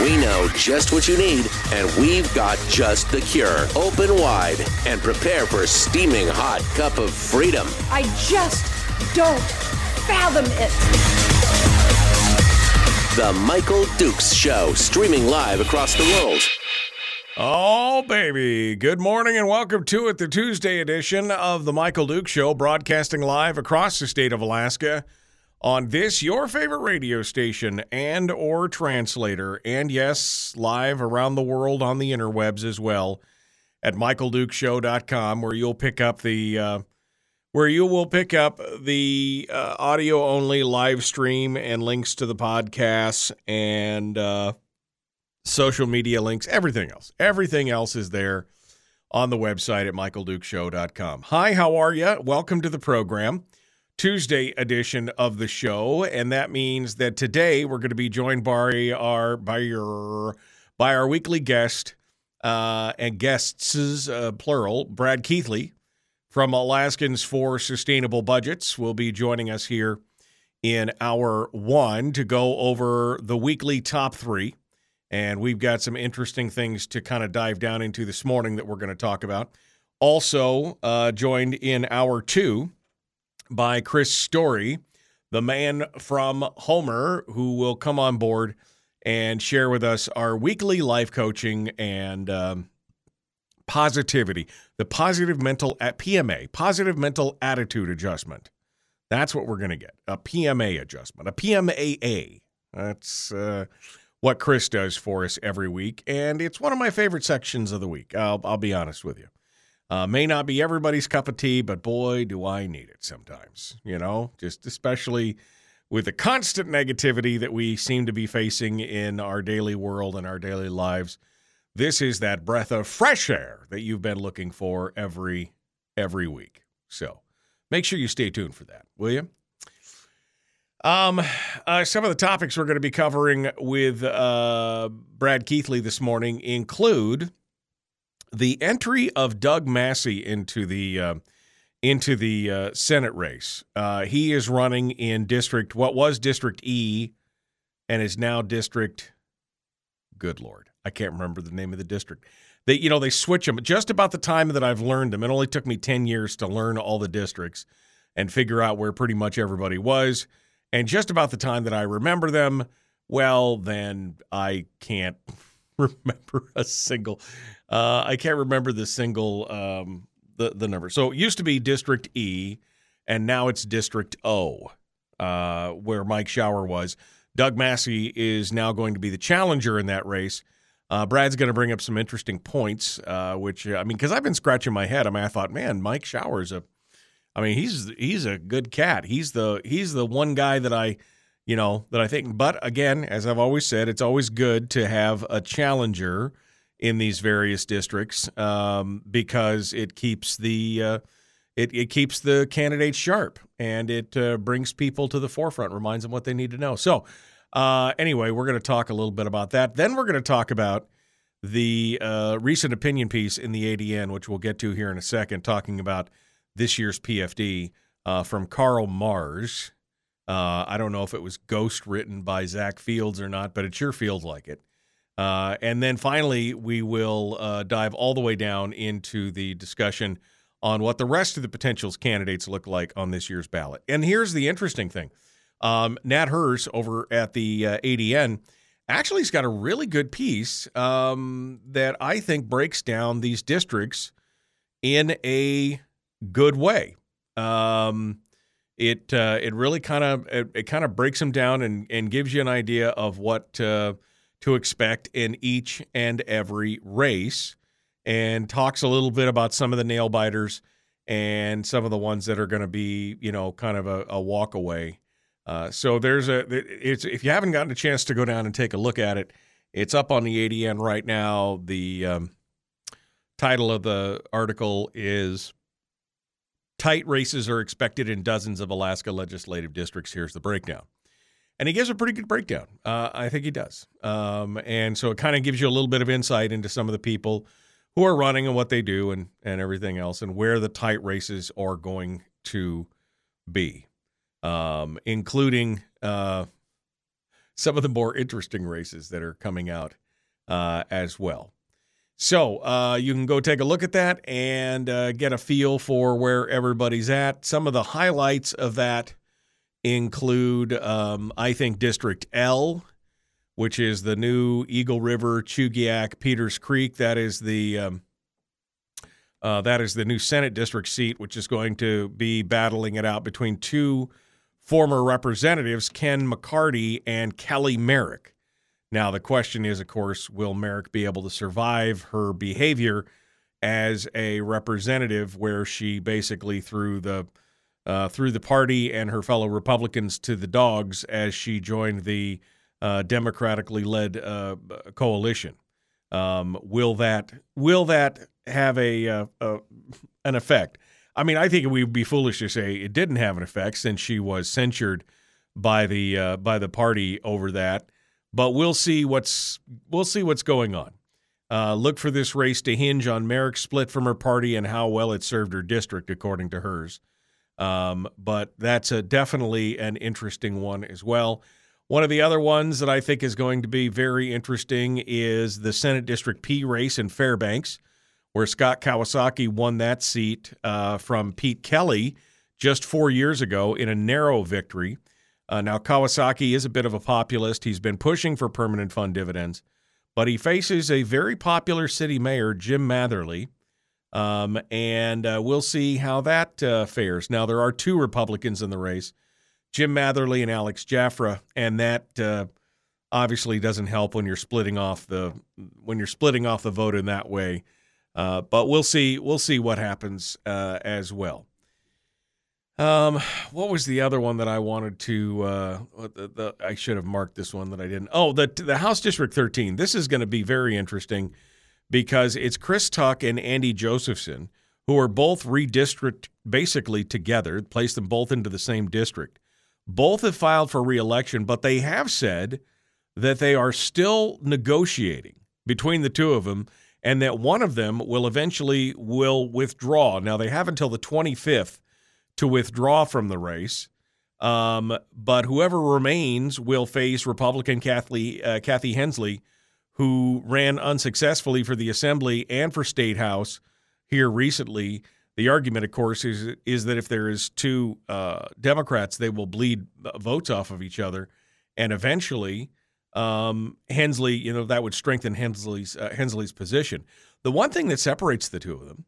We know just what you need, and we've got just the cure. Open wide and prepare for a steaming hot cup of freedom. I just don't fathom it. The Michael Dukes Show, streaming live across the world. Oh, baby. Good morning and welcome to it, the Tuesday edition of The Michael Dukes Show, broadcasting live across the state of Alaska on this, your favorite radio station and or translator, and yes, live around the world on the interwebs as well at michaeldukeshow.com, where you'll pick up the... Uh, where you will pick up the uh, audio only live stream and links to the podcasts and uh, social media links, everything else. Everything else is there on the website at michaeldukeshow.com. Hi, how are you? Welcome to the program. Tuesday edition of the show, and that means that today we're going to be joined by our by your by our weekly guest uh, and guests uh, plural, Brad Keithley from Alaskans for Sustainable Budgets will be joining us here in hour one to go over the weekly top three. And we've got some interesting things to kind of dive down into this morning that we're going to talk about. Also, uh, joined in hour two by Chris Story, the man from Homer, who will come on board and share with us our weekly life coaching and um, positivity, the positive mental at PMA, positive mental attitude adjustment. That's what we're going to get a PMA adjustment, a PMAA. That's uh, what Chris does for us every week. And it's one of my favorite sections of the week. I'll, I'll be honest with you. Uh, may not be everybody's cup of tea, but boy, do I need it sometimes. You know, just especially with the constant negativity that we seem to be facing in our daily world and our daily lives. This is that breath of fresh air that you've been looking for every every week. So make sure you stay tuned for that, will you? Um, uh, some of the topics we're going to be covering with uh, Brad Keithley this morning include the entry of Doug Massie into the uh, into the uh, Senate race. Uh, he is running in district what was District E, and is now District. Good Lord, I can't remember the name of the district. They, you know, they switch them just about the time that I've learned them. It only took me ten years to learn all the districts and figure out where pretty much everybody was. And just about the time that I remember them, well, then I can't remember a single. Uh, I can't remember the single um, the the number. So it used to be District E, and now it's District O, uh, where Mike Shower was. Doug Massie is now going to be the challenger in that race. Uh, Brad's going to bring up some interesting points, uh, which I mean, because I've been scratching my head. I mean, I thought, man, Mike Shower's a I mean, he's he's a good cat. He's the he's the one guy that I, you know, that I think. But again, as I've always said, it's always good to have a challenger in these various districts um, because it keeps the uh, it, it keeps the candidates sharp and it uh, brings people to the forefront, reminds them what they need to know. So, uh, anyway, we're going to talk a little bit about that. Then we're going to talk about the uh, recent opinion piece in the ADN, which we'll get to here in a second, talking about this year's PFD uh, from Carl Marrs. Uh, I don't know if it was ghost written by Zach Fields or not, but it sure feels like it. Uh, and then finally, we will uh, dive all the way down into the discussion on what the rest of the potentials candidates look like on this year's ballot. And here's the interesting thing um, Nat Herz over at the uh, ADN actually has got a really good piece um, that I think breaks down these districts in a good way. Um, it uh, it really kind of it, it kind of breaks them down and, and gives you an idea of what uh, to expect in each and every race, and talks a little bit about some of the nail biters and some of the ones that are going to be you know kind of a, a walk away. Uh, so there's a it's if you haven't gotten a chance to go down and take a look at it, it's up on the ADN right now. The um, title of the article is Tight races are expected in dozens of Alaska legislative districts. Here's the breakdown. And he gives a pretty good breakdown. Uh, I think he does. Um, and so it kind of gives you a little bit of insight into some of the people who are running and what they do and, and everything else and where the tight races are going to be, um, including uh, some of the more interesting races that are coming out uh, as well. So uh, you can go take a look at that and uh, get a feel for where everybody's at. Some of the highlights of that include, um, I think, District L, which is the new Eagle River, Chugiak, Peters Creek. That is the um, uh, that is the new Senate district seat, which is going to be battling it out between two former representatives, Ken McCarty and Kelly Merrick. Now, the question is, of course, will Merrick be able to survive her behavior as a representative, where she basically threw the uh, threw the party and her fellow Republicans to the dogs as she joined the uh, democratically led uh, coalition? Um, will that will that have a, uh, a an effect? I mean, I think it would be foolish to say it didn't have an effect since she was censured by the uh, by the party over that. But we'll see what's we'll see what's going on. Uh, look for this race to hinge on Merrick's split from her party and how well it served her district, according to hers. Um, but that's a, definitely an interesting one as well. One of the other ones that I think is going to be very interesting is the Senate District P race in Fairbanks, where Scott Kawasaki won that seat uh, from Pete Kelly just four years ago in a narrow victory. Uh, now, Kawasaki is a bit of a populist. He's been pushing for permanent fund dividends, but he faces a very popular city mayor, Jim Matherly, um, and uh, we'll see how that uh, fares. Now, there are two Republicans in the race, Jim Matherly and Alex Jafre, and that uh, obviously doesn't help when you're splitting off the when you're splitting off the vote in that way. Uh, but we'll see. We'll see what happens uh, as well. Um, what was the other one that I wanted to? Uh, the, the, I should have marked this one that I didn't. Oh, the the House District 13. This is going to be very interesting because it's Chris Tuck and Andy Josephson who are both redistrict basically together, placed them both into the same district. Both have filed for reelection, but they have said that they are still negotiating between the two of them and that one of them will eventually will withdraw. Now they have until the 25th to withdraw from the race. Um, but whoever remains will face Republican Kathy, uh, Kathy Henslee, who ran unsuccessfully for the Assembly and for State House here recently. The argument, of course, is is that if there is two uh, Democrats, they will bleed votes off of each other, and eventually, um, Henslee, you know, that would strengthen Henslee's uh, Henslee's position. The one thing that separates the two of them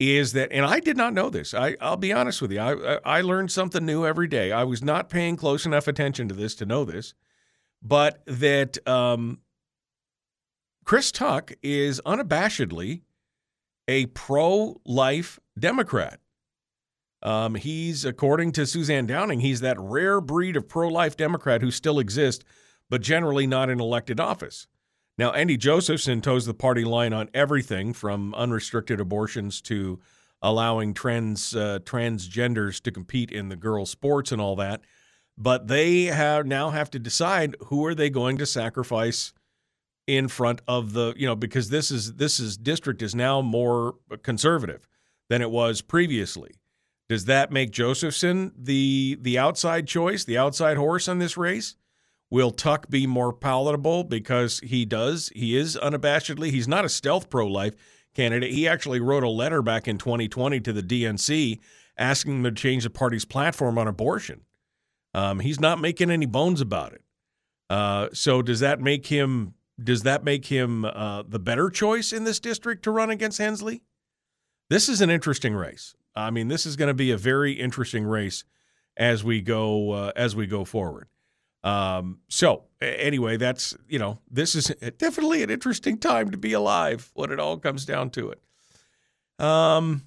is that, and I did not know this. I, I'll be honest with you. I, I learned something new every day. I was not paying close enough attention to this to know this, but that um, Chris Tuck is unabashedly a pro life Democrat. Um, he's, according to Suzanne Downing, he's that rare breed of pro life Democrat who still exists, but generally not in elected office. Now, Andy Josephson toes the party line on everything from unrestricted abortions to allowing trans uh, transgenders to compete in the girls' sports and all that. But they have now have to decide who are they going to sacrifice in front of the you know because this is this is district is now more conservative than it was previously. Does that make Josephson the the outside choice, the outside horse on this race? Will Tuck be more palatable because he does? He is unabashedly, he's not a stealth pro life candidate. He actually wrote a letter back in 2020 to the DNC asking them to change the party's platform on abortion. Um, he's not making any bones about it. Uh, so does that make him does that make him uh, the better choice in this district to run against Henslee? This is an interesting race. I mean, this is going to be a very interesting race as we go uh, as we go forward. Um, so anyway, that's you know this is definitely an interesting time to be alive when it all comes down to it. Um,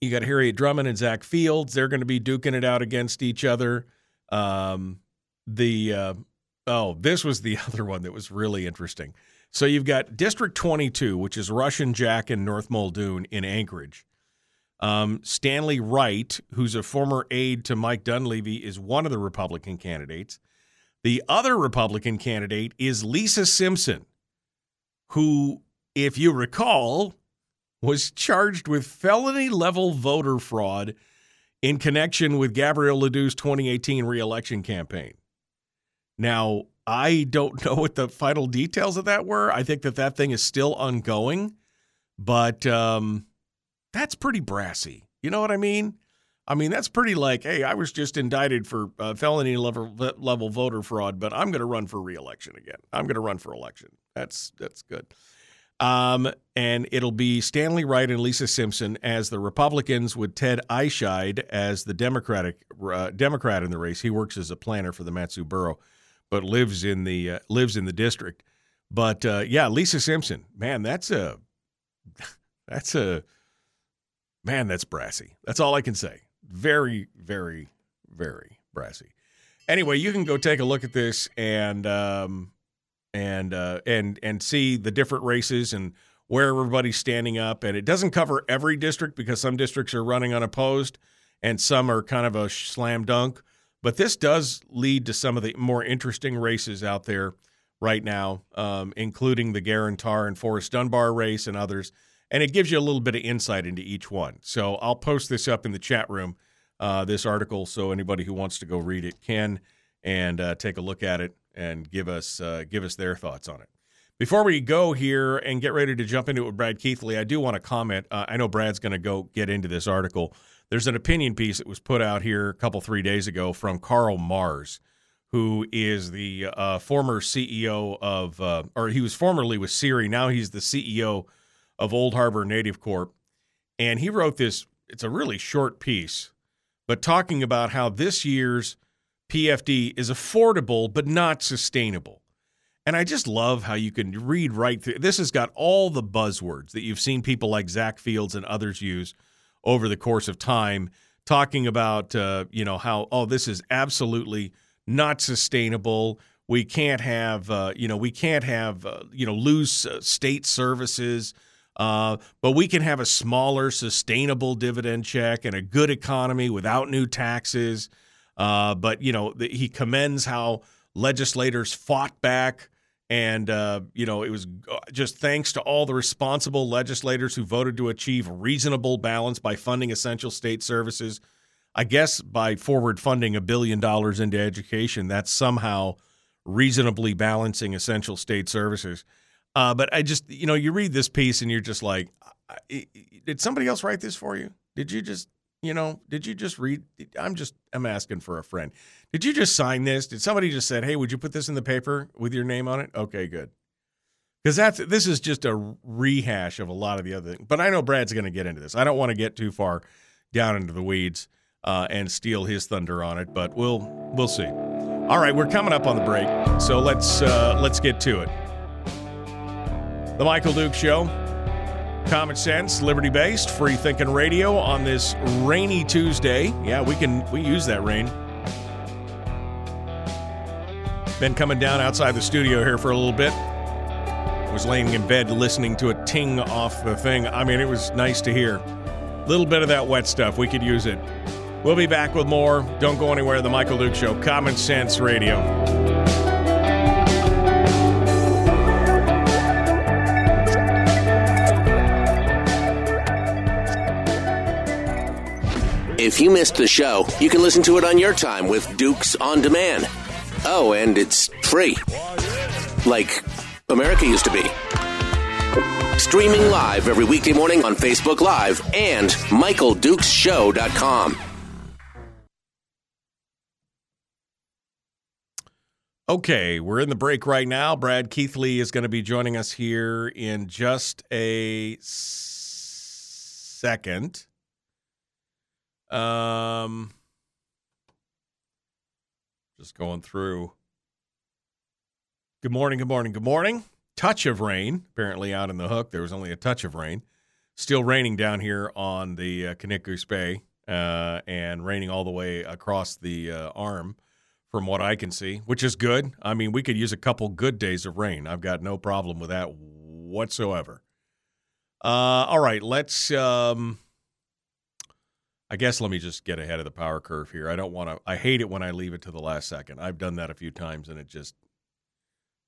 you got Harriet Drummond and Zach Fields. They're going to be duking it out against each other. Um, the uh, oh, this was the other one that was really interesting. So you've got District 22, which is Russian Jack and North Muldoon in Anchorage. Um, Stanley Wright, who's a former aide to Mike Dunleavy, is one of the Republican candidates. The other Republican candidate is Lisa Simpson, who, if you recall, was charged with felony level voter fraud in connection with Gabrielle Ledoux's 2018 reelection campaign. Now, I don't know what the final details of that were. I think that that thing is still ongoing, but um, that's pretty brassy. You know what I mean? I mean, that's pretty like, hey, I was just indicted for uh, felony level, level voter fraud, but I'm going to run for reelection again. I'm going to run for election. That's that's good. Um, and it'll be Stanley Wright and Lisa Simpson as the Republicans, with Ted Eischeid as the Democratic uh, Democrat in the race. He works as a planner for the Mat-Su borough, but lives in the uh, lives in the district. But uh, yeah, Lisa Simpson, man, that's a that's a man, that's brassy. That's all I can say. Very, very, very brassy. Anyway, you can go take a look at this and um, and uh, and and see the different races and where everybody's standing up. And it doesn't cover every district because some districts are running unopposed and some are kind of a slam dunk. But this does lead to some of the more interesting races out there right now, um, including the Garantar and Forrest Dunbar race and others. And it gives you a little bit of insight into each one. So I'll post this up in the chat room, uh, this article, so anybody who wants to go read it can and uh, take a look at it and give us uh, give us their thoughts on it. Before we go here and get ready to jump into it with Brad Keithley, I do want to comment. Uh, I know Brad's going to go get into this article. There's an opinion piece that was put out here a couple three days ago from Carl Marrs, who is the uh, former CEO of, uh, or he was formerly with CIRI. Now he's the CEO of Old Harbor Native Corp. And he wrote this. It's a really short piece, but talking about how this year's PFD is affordable but not sustainable. And I just love how you can read right through. This has got all the buzzwords that you've seen people like Zach Fields and others use over the course of time, talking about uh, you know how oh this is absolutely not sustainable. We can't have uh, you know we can't have uh, you know lose uh, state services. Uh, but we can have a smaller, sustainable dividend check and a good economy without new taxes. Uh, but you know, the, he commends how legislators fought back, and uh, you know, it was just thanks to all the responsible legislators who voted to achieve reasonable balance by funding essential state services. I guess by forward funding a billion dollars into education, that's somehow reasonably balancing essential state services. Uh, but I just, you know, you read this piece and you're just like, did somebody else write this for you? Did you just you know, did you just read? I'm just, I'm asking for a friend. Did you just sign this? Did somebody just said, hey, would you put this in the paper with your name on it? Okay, good. Because that's this is just a rehash of a lot of the other things. But I know Brad's going to get into this. I don't want to get too far down into the weeds uh, and steal his thunder on it, but we'll we'll see. All right, we're coming up on the break, so let's uh, let's get to it. The Michael Duke Show. Common sense, liberty based, free thinking radio on this rainy Tuesday. Yeah, we can we use that rain. Been coming down outside the studio here for a little bit. Was laying in bed listening to a ting off the thing. I mean, it was nice to hear. A little bit of that wet stuff. We could use it. We'll be back with more. Don't go anywhere. The Michael Duke Show, Common Sense Radio. If you missed the show, you can listen to it on your time with Dukes on Demand. Oh, and it's free. Like America used to be. Streaming live every weekday morning on Facebook Live and MichaelDukesShow.com. Okay, we're in the break right now. Brad Keithley is going to be joining us here in just a second. Um, just going through. Good morning, good morning, good morning. Touch of rain, apparently out in the hook. There was only a touch of rain. Still raining down here on the uh, Bay uh, and raining all the way across the uh, arm from what I can see, which is good. I mean, we could use a couple good days of rain. I've got no problem with that whatsoever. Uh, all right, let's. Um, I guess let me just get ahead of the power curve here. I don't want to. I hate it when I leave it to the last second. I've done that a few times, and it just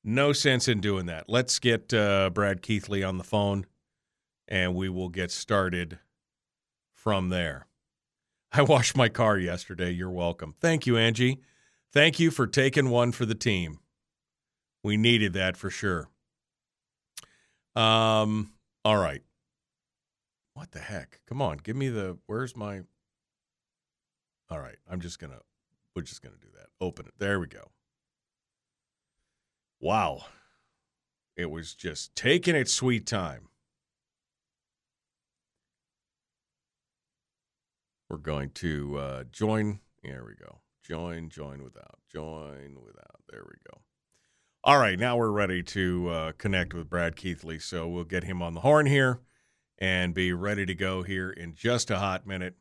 no sense in doing that. Let's get uh, Brad Keithley on the phone, and we will get started from there. I washed my car yesterday. You're welcome. Thank you, Angie. Thank you for taking one for the team. We needed that for sure. Um, all right. What the heck? Come on, give me the where's my All right, I'm just going to we're just going to do that. Open it. There we go. Wow. It was just taking its sweet time. We're going to uh, join. There we go. Join, join without, join without. There we go. All right, now we're ready to uh, connect with Brad Keithley. So we'll get him on the horn here and be ready to go here in just a hot minute.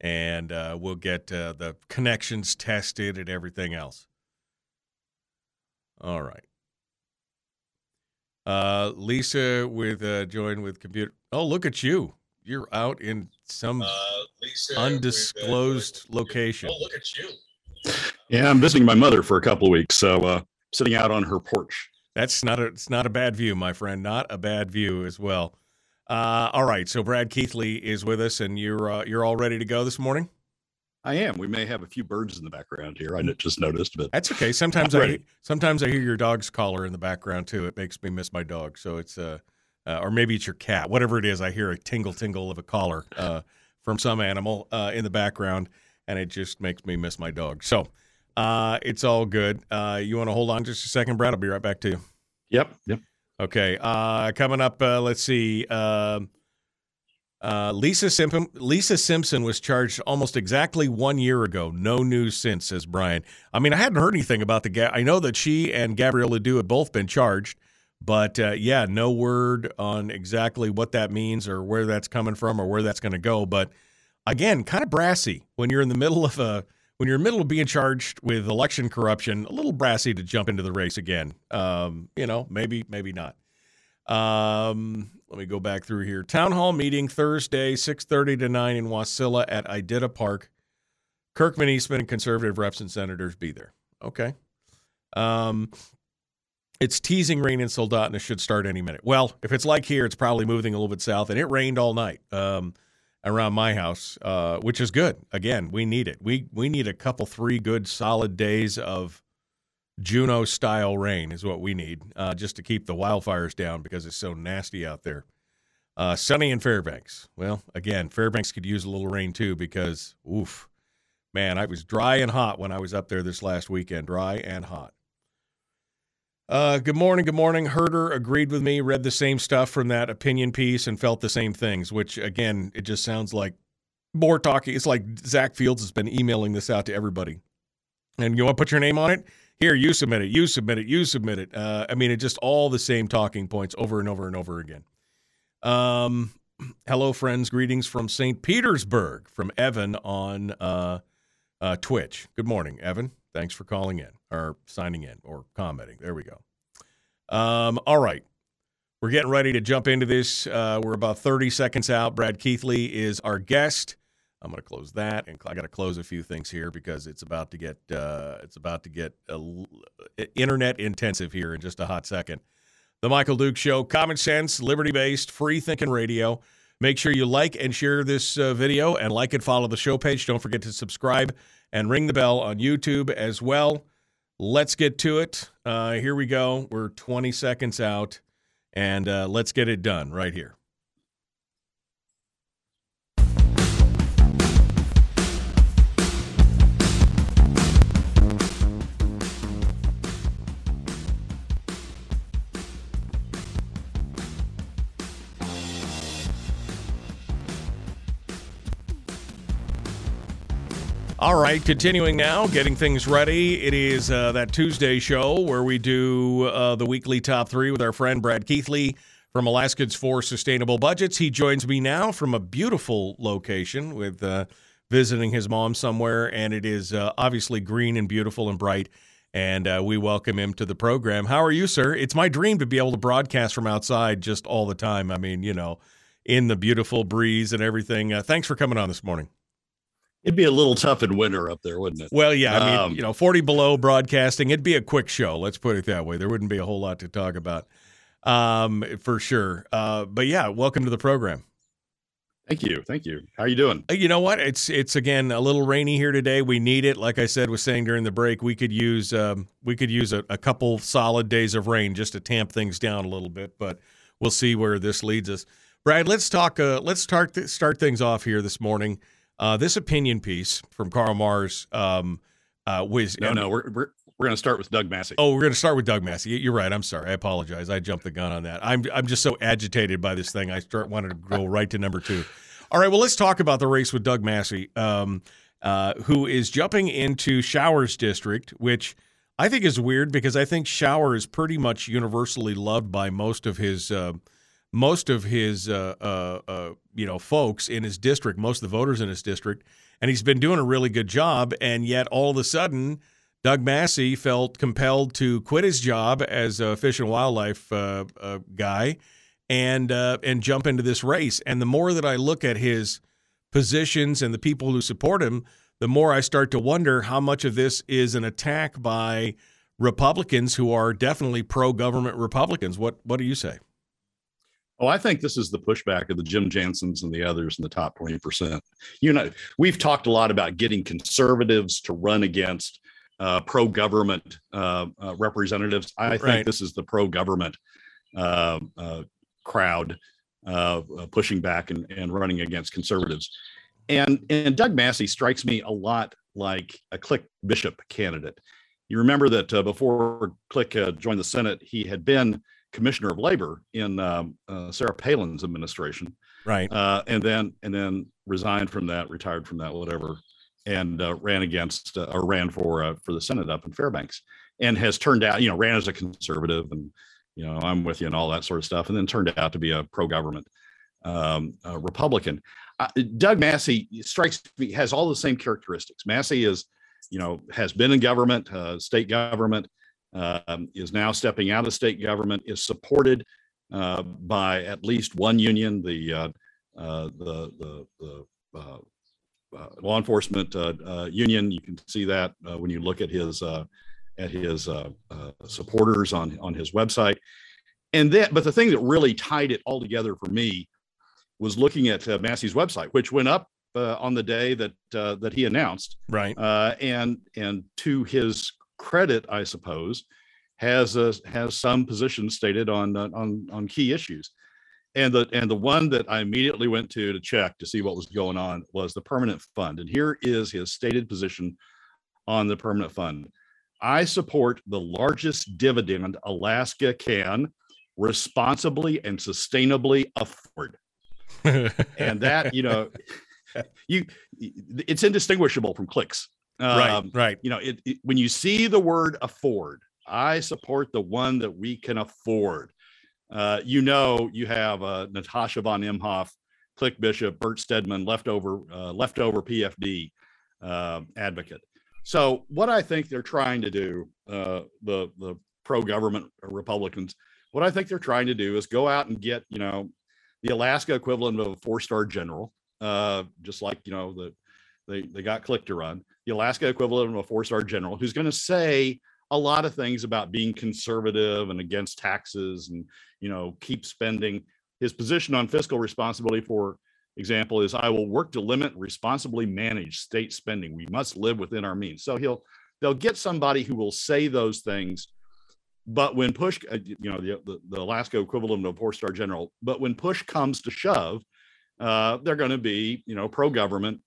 And uh, we'll get uh, the connections tested and everything else. All right. Uh, Lisa with uh, join with computer. Oh, look at you! You're out in some Uh, Lisa undisclosed with, uh, location. Oh, look at you. Yeah, I'm visiting my mother for a couple of weeks, so uh, sitting out on her porch. That's not a it's not a bad view, my friend. Not a bad view as well. Uh, all right, so Brad Keithley is with us, and you're uh, you're all ready to go this morning. I am. We may have a few birds in the background here. I just noticed, but That's okay. Sometimes I'm I sometimes I hear your dog's collar in the background too. It makes me miss my dog. So it's uh, uh or maybe it's your cat. Whatever it is, I hear a tingle tingle of a collar uh, from some animal uh, in the background, and it just makes me miss my dog. So uh, it's all good. Uh, you want to hold on just a second, Brad? I'll be right back to you. yep, yep. Okay. Uh, coming up, uh, let's see. Um uh, Lisa Simpson. Lisa Simpson was charged almost exactly one year ago. No news since, says Brian. I mean, I hadn't heard anything about the. Ga- I know that she and Gabrielle Ledoux have both been charged, but uh, yeah, no word on exactly what that means or where that's coming from or where that's going to go. But again, kind of brassy when you're in the middle of a when you're in the middle of being charged with election corruption. A little brassy to jump into the race again. Um, you know, maybe maybe not. Um, let me go back through here. Town hall meeting Thursday, 6:30 to 9 in Wasilla at Iditapark. Kirkman, Eastman, and conservative reps and senators be there. Okay. Um, it's teasing rain in Soldotna should start any minute. Well, if it's like here, it's probably moving a little bit south, and it rained all night um, around my house, uh, which is good. Again, we need it. We we need a couple, three good, solid days of Juneau style rain is what we need uh, just to keep the wildfires down because it's so nasty out there. Uh, sunny in Fairbanks. Well, again, Fairbanks could use a little rain too because, oof, man, I was dry and hot when I was up there this last weekend. Dry and hot. Uh, good morning. Good morning. Herder agreed with me, read the same stuff from that opinion piece, and felt the same things, which, again, it just sounds like more talking. It's like Zach Fields has been emailing this out to everybody. And you want to put your name on it? Here, you submit it, you submit it, you submit it. Uh, I mean, it's just all the same talking points over and over and over again. Um, hello, friends. Greetings from St. Petersburg from Evan on uh, uh, Twitch. Good morning, Evan. Thanks for calling in or signing in or commenting. There we go. Um, all right. We're getting ready to jump into this. Uh, we're about 30 seconds out. Brad Keithley is our guest. I'm going to close that, and I got to close a few things here because it's about to get uh, it's about to get internet intensive here in just a hot second. The Michael Duke Show, common sense, liberty based, free thinking radio. Make sure you like and share this uh, video, and like and follow the show page. Don't forget to subscribe and ring the bell on YouTube as well. Let's get to it. Uh, here we go. We're 20 seconds out, and uh, let's get it done right here. All right, continuing now, getting things ready. It is uh, that Tuesday show where we do uh, the weekly top three with our friend Brad Keithley from Alaskans for Sustainable Budgets. He joins me now from a beautiful location with uh, visiting his mom somewhere, and it is uh, obviously green and beautiful and bright. And uh, we welcome him to the program. How are you, sir? It's my dream to be able to broadcast from outside just all the time. I mean, you know, in the beautiful breeze and everything. Uh, thanks for coming on this morning. It'd be a little tough in winter up there, wouldn't it? Well, yeah. I mean, Um, you know, 40 below broadcasting, it'd be a quick show. Let's put it that way. There wouldn't be a whole lot to talk about um, for sure. Uh, but yeah, welcome to the program. Thank you. Thank you. How are you doing? Uh, You know what? It's it's again a little rainy here today. We need it. Like I said, was saying during the break, we could use um, we could use a, a couple solid days of rain just to tamp things down a little bit. But we'll see where this leads us. Brad, let's talk. Uh, let's start th- start things off here this morning. Uh, this opinion piece from Carl Marrs um, uh, was No, no, we're we're we're going to start with Doug Massie. Oh, we're going to start with Doug Massie. You're right. I'm sorry. I apologize. I jumped the gun on that. I'm I'm just so agitated by this thing. I start wanted to go right to number two. All right. Well, let's talk about the race with Doug Massie, um, uh, who is jumping into Showers District, which I think is weird because I think Shower is pretty much universally loved by most of his uh, most of his uh, uh, uh, you know folks in his district, most of the voters in his district, and he's been doing a really good job. And yet, all of a sudden, Doug Massie felt compelled to quit his job as a fish and wildlife uh, uh, guy and uh, and jump into this race. And the more that I look at his positions and the people who support him, the more I start to wonder how much of this is an attack by Republicans who are definitely pro-government Republicans. What what do you say? Oh, I think this is the pushback of the Jim Jansens and the others in the top 20%. You know, we've talked a lot about getting conservatives to run against uh, pro government uh, uh, representatives. I think Right. this is the pro government uh, uh, crowd uh, uh, pushing back and, and running against conservatives. And, and Doug Massie strikes me a lot like a Click Bishop candidate. You remember that uh, before Click uh, joined the Senate, he had been commissioner of labor in um, uh, Sarah Palin's administration, Right. uh, and then and then resigned from that, retired from that, whatever, and uh, ran against uh, or ran for uh, for the Senate up in Fairbanks, and has turned out, you know, ran as a conservative, and you know, I'm with you and all that sort of stuff, and then turned out to be a pro-government um, uh, Republican. Uh, Doug Massie strikes me has all the same characteristics. Massie is, you know, has been in government, uh, state government um, is now stepping out of state government, is supported uh, by at least one union, the uh, uh, the the, the uh, uh, law enforcement uh, uh, union. You can see that uh, when you look at his uh, at his uh, uh, supporters on on his website. And that, but the thing that really tied it all together for me was looking at uh, Massie's website, which went up uh, on the day that uh, that he announced Right. uh, and and to his credit, I suppose, has a, has some position stated on uh, on on key issues, and the and the one that I immediately went to to check to see what was going on was the permanent fund, and here is his stated position on the permanent fund. I support the largest dividend Alaska can responsibly and sustainably afford. And that you know you it's indistinguishable from clicks right. Um, right. you know it, it- when you see the word afford i support the one that we can afford uh, you know you have uh, natasha von imhof click bishop bert stedman leftover uh, leftover pfd uh, advocate so what i think they're trying to do uh, the the pro-government republicans what i think they're trying to do is go out and get you know the alaska equivalent of a four-star general uh, just like you know the they they got click to run the Alaska equivalent of a four-star general who's going to say a lot of things about being conservative and against taxes and you know keep spending. His position on fiscal responsibility for example is i will work to limit responsibly manage state spending. We must live within our means. So he'll they'll get somebody who will say those things but when push uh, you know the, the, the alaska equivalent of a four-star general but when push comes to shove uh, they're going to be you know pro-government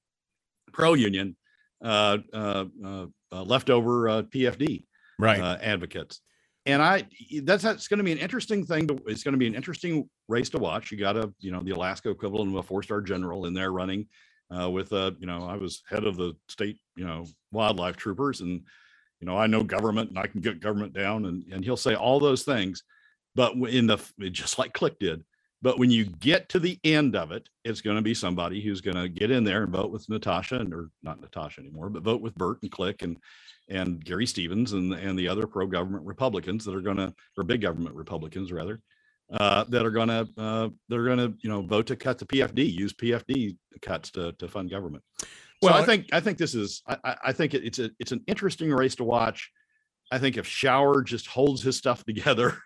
pro-union uh, uh, uh, uh, leftover uh, PFD Right. uh, advocates. And I that's that's going to be an interesting thing. To, it's going to be an interesting race to watch. You got a you know the Alaska equivalent of a four star general in there running uh, with a you know I was head of the state you know wildlife troopers and you know I know government and I can get government down and and he'll say all those things, but in the just like Click did, But when you get to the end of it, it's going to be somebody who's going to get in there and vote with Natasha, and or not Natasha anymore, but vote with Bert and Click and and Gary Stevens and and the other pro government Republicans that are going to or big government Republicans rather uh, that are going to uh, that are going to you know vote to cut the PFD, use PFD cuts to to fund government. So well, I think I think this is I, I think it's a it's an interesting race to watch. I think if Shower just holds his stuff together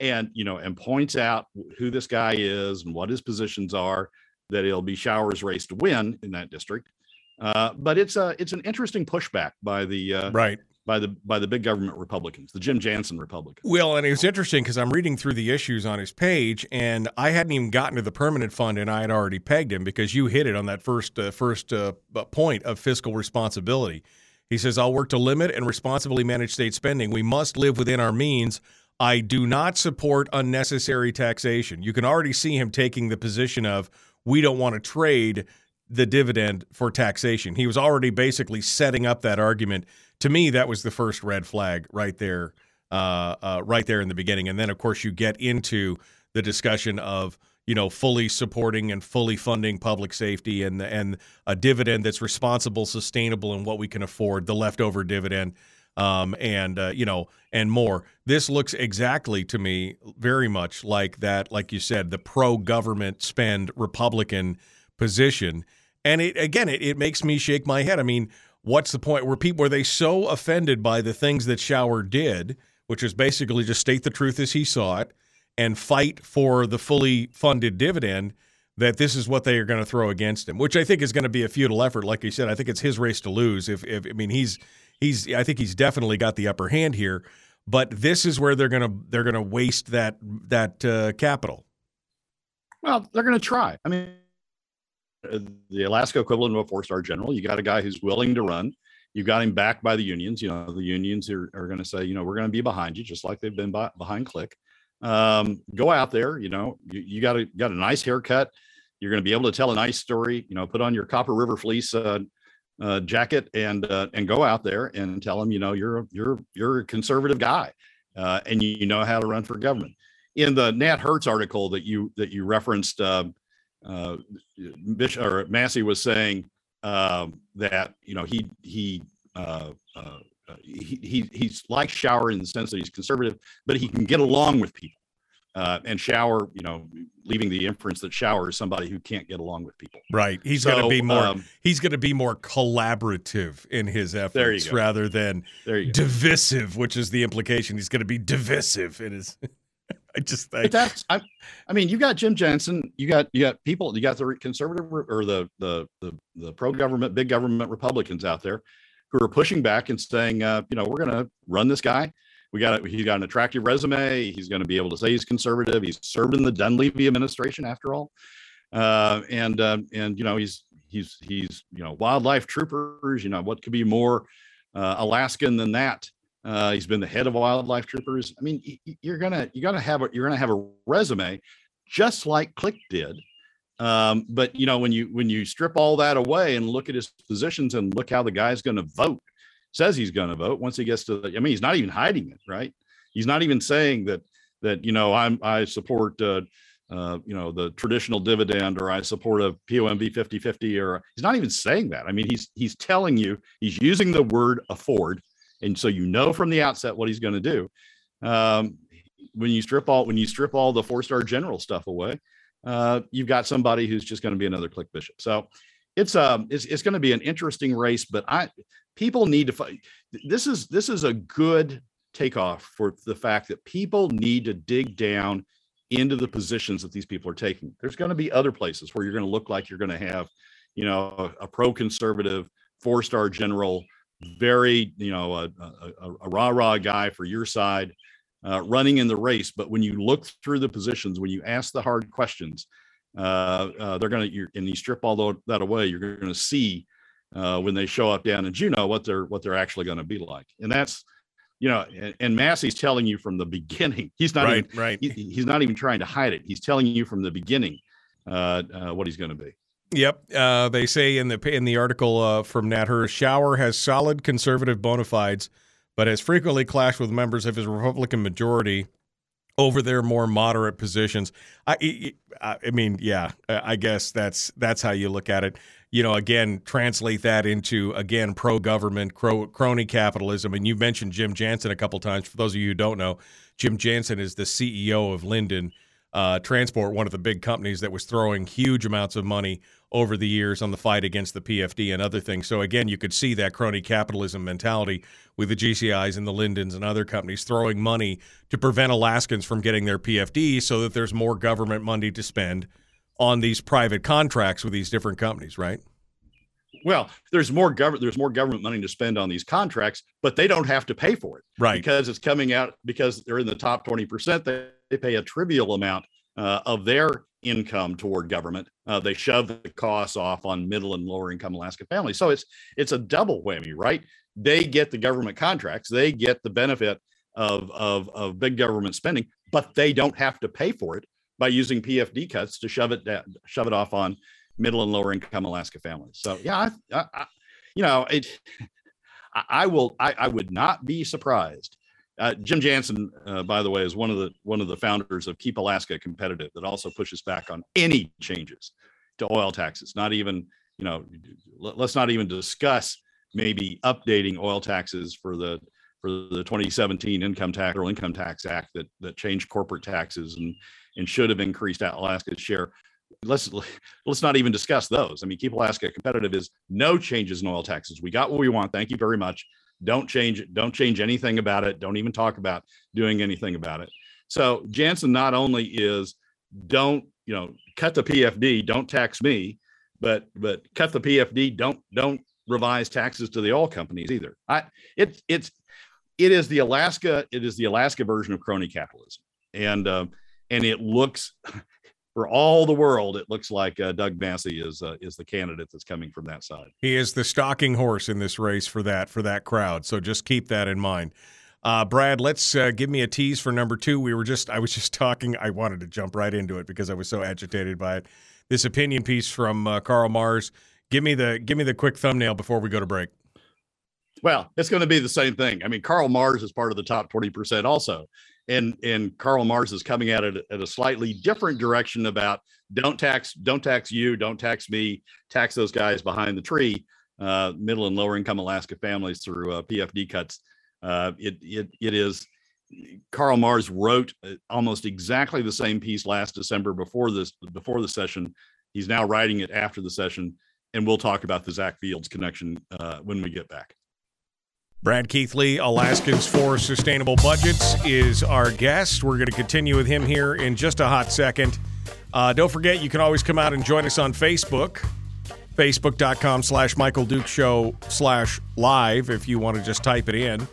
and you know and points out who this guy is and what his positions are, that it'll be Shower's race to win in that district. Uh, but it's a it's an interesting pushback by the uh, right by the by the big government Republicans, the Jim Jansen Republicans. Well, and it was interesting because I'm reading through the issues on his page, and I hadn't even gotten to the permanent fund, and I had already pegged him because you hit it on that first uh, first uh, point of fiscal responsibility. He says, "I'll work to limit and responsibly manage state spending. We must live within our means." I do not support unnecessary taxation. You can already see him taking the position of we don't want to trade the dividend for taxation. He was already basically setting up that argument to me, that was the first red flag right there, uh, uh, right there in the beginning. And then, of course, you get into the discussion of you know fully supporting and fully funding public safety and and a dividend that's responsible, sustainable, and what we can afford, the leftover dividend. Um, and uh, you know, and more. This looks exactly to me very much like that, like you said, the pro-government spend Republican position. And it again, it, it makes me shake my head. I mean, what's the point? Were people were they so offended by the things that Shower did, which was basically just state the truth as he saw it and fight for the fully funded dividend? That this is what they are going to throw against him, which I think is going to be a futile effort. Like you said, I think it's his race to lose. If, if I mean he's he's I think he's definitely got the upper hand here, but this is where they're gonna they're gonna waste that that uh, capital. Well, they're going to try. I mean, the Alaska equivalent of a four star general. You got a guy who's willing to run. You got him backed by the unions. You know, the unions are, are going to say, you know, we're going to be behind you, just like they've been by, behind Click. Um, go out there. You know, you, you got a got a nice haircut. You're going to be able to tell a nice story. You know, put on your Copper River Fleece uh, uh, jacket and uh, and go out there and tell them, you know, you're you're you're a conservative guy, uh, and you, you know how to run for government. In the Nat Herz article that you that you referenced. Uh, uh, Bishop or Massie was saying um, that you know he he, he he he's like Shower in the sense that he's conservative, but he can get along with people. Uh, and Shower, you know, leaving the inference that Shower is somebody who can't get along with people. Right. He's so, going to be more. Um, he's going to be more collaborative in his efforts rather than divisive, which is the implication. He's going to be divisive in his. I just think that's I, I mean, you got Jim Jansen, you got you got people, you got the conservative or the the the, the pro government, big government Republicans out there who are pushing back and saying, uh, you know, we're going to run this guy. We got it, he's got an attractive resume. He's going to be able to say he's conservative. He's served in the Dunleavy administration after all, uh, and uh, and you know he's he's he's you know wildlife troopers. You know what could be more uh, Alaskan than that? Uh, he's been the head of wildlife troopers. I mean, you're gonna you're gonna have a you're gonna have a resume, just like Click did. Um, but you know, when you when you strip all that away and look at his positions and look how the guy's going to vote, says he's going to vote once he gets to the. I mean, he's not even hiding it, right? He's not even saying that that you know I'm I support. Uh, uh, you know the traditional dividend or i support a pomv 50-50 or he's not even saying that i mean he's he's telling you he's using the word afford and so you know from the outset what he's going to do. Um, when you strip all when you strip all the four star general stuff away, uh, you've got somebody who's just going to be another click bishop. So it's um it's, it's going to be an interesting race, but I people need to fight. This is this is a good takeoff for the fact that people need to dig down into the positions that these people are taking. There's going to be other places where you're going to look like you're going to have, you know, a, a pro conservative four star general very, you know, a, a, a rah rah guy for your side uh, running in the race. But when you look through the positions, when you ask the hard questions, uh, uh, they're going to, and you strip all that away, you're going to see uh, when they show up down in Juneau what they're what they're actually going to be like. And that's, you know, and, and Massie's telling you from the beginning. He's not right, even, right. He, he's not even trying to hide it. He's telling you from the beginning uh, uh, what he's going to be. Yep, uh, they say in the in the article uh, from Nat Herz, Shower has solid conservative bona fides, but has frequently clashed with members of his Republican majority over their more moderate positions. I, I, mean, yeah, I guess that's that's how you look at it. You know, again, translate that into again pro government, crony capitalism. And you mentioned Jim Jansen a couple times. For those of you who don't know, Jim Jansen is the CEO of Lynden uh, Transport, one of the big companies that was throwing huge amounts of money over the years on the fight against the PFD and other things. So again, you could see that crony capitalism mentality with the GCIs and the Lyndens and other companies throwing money to prevent Alaskans from getting their PFD so that there's more government money to spend on these private contracts with these different companies, right? Well, there's more government there's more government money to spend on these contracts, but they don't have to pay for it. Right. Because it's coming out because they're in the top 20%, they, they pay a trivial amount uh, of their income toward government. Uh, they shove the costs off on middle and lower income Alaska families. So it's it's a double whammy, right? They get the government contracts, they get the benefit of of of big government spending, but they don't have to pay for it by using PFD cuts to shove it down, shove it off on middle and lower income Alaska families. So yeah, I, I, you know it. I will. I, I would not be surprised uh, Jim Jansen, uh, by the way, is one of the one of the founders of Keep Alaska Competitive, that also pushes back on any changes to oil taxes. Not even, you know, let's not even discuss maybe updating oil taxes for the for the 2017 income tax or income tax act that that changed corporate taxes and and should have increased Alaska's share. Let's let's not even discuss those. I mean, Keep Alaska Competitive is no changes in oil taxes. We got what we want. Thank you very much. Don't change it. Don't change anything about it. Don't even talk about doing anything about it. So Jansen not only is don't you know cut the PFD, don't tax me, but but cut the PFD, don't don't revise taxes to the oil companies either. I it it's it is the Alaska it is the Alaska version of crony capitalism, and uh, and it looks for all the world, it looks like uh, Doug Massie is uh, is the candidate that's coming from that side. He is the stalking horse in this race for that for that crowd. So just keep that in mind. Uh, Brad, let's uh, give me a tease for number two. We were just I was just talking. I wanted to jump right into it because I was so agitated by it. This opinion piece from uh, Carl Marrs. Give me the give me the quick thumbnail before we go to break. Well, it's going to be the same thing. I mean, Carl Marrs is part of the top 20% also and and Carl Marrs is coming at it at a slightly different direction about don't tax don't tax you don't tax me tax those guys behind the tree uh, middle and lower income Alaska families through uh, PFD cuts uh, it it it is Carl Marrs wrote uh, almost exactly the same piece last December before this before the session he's now writing it after the session and we'll talk about the Zach Fields connection uh, when we get back. Brad Keithley, Alaskans for Sustainable Budgets, is our guest. We're going to continue with him here in just a hot second. Uh, don't forget, you can always come out and join us on Facebook, facebook.com slash Michael Duke Show slash live if you want to just type it in.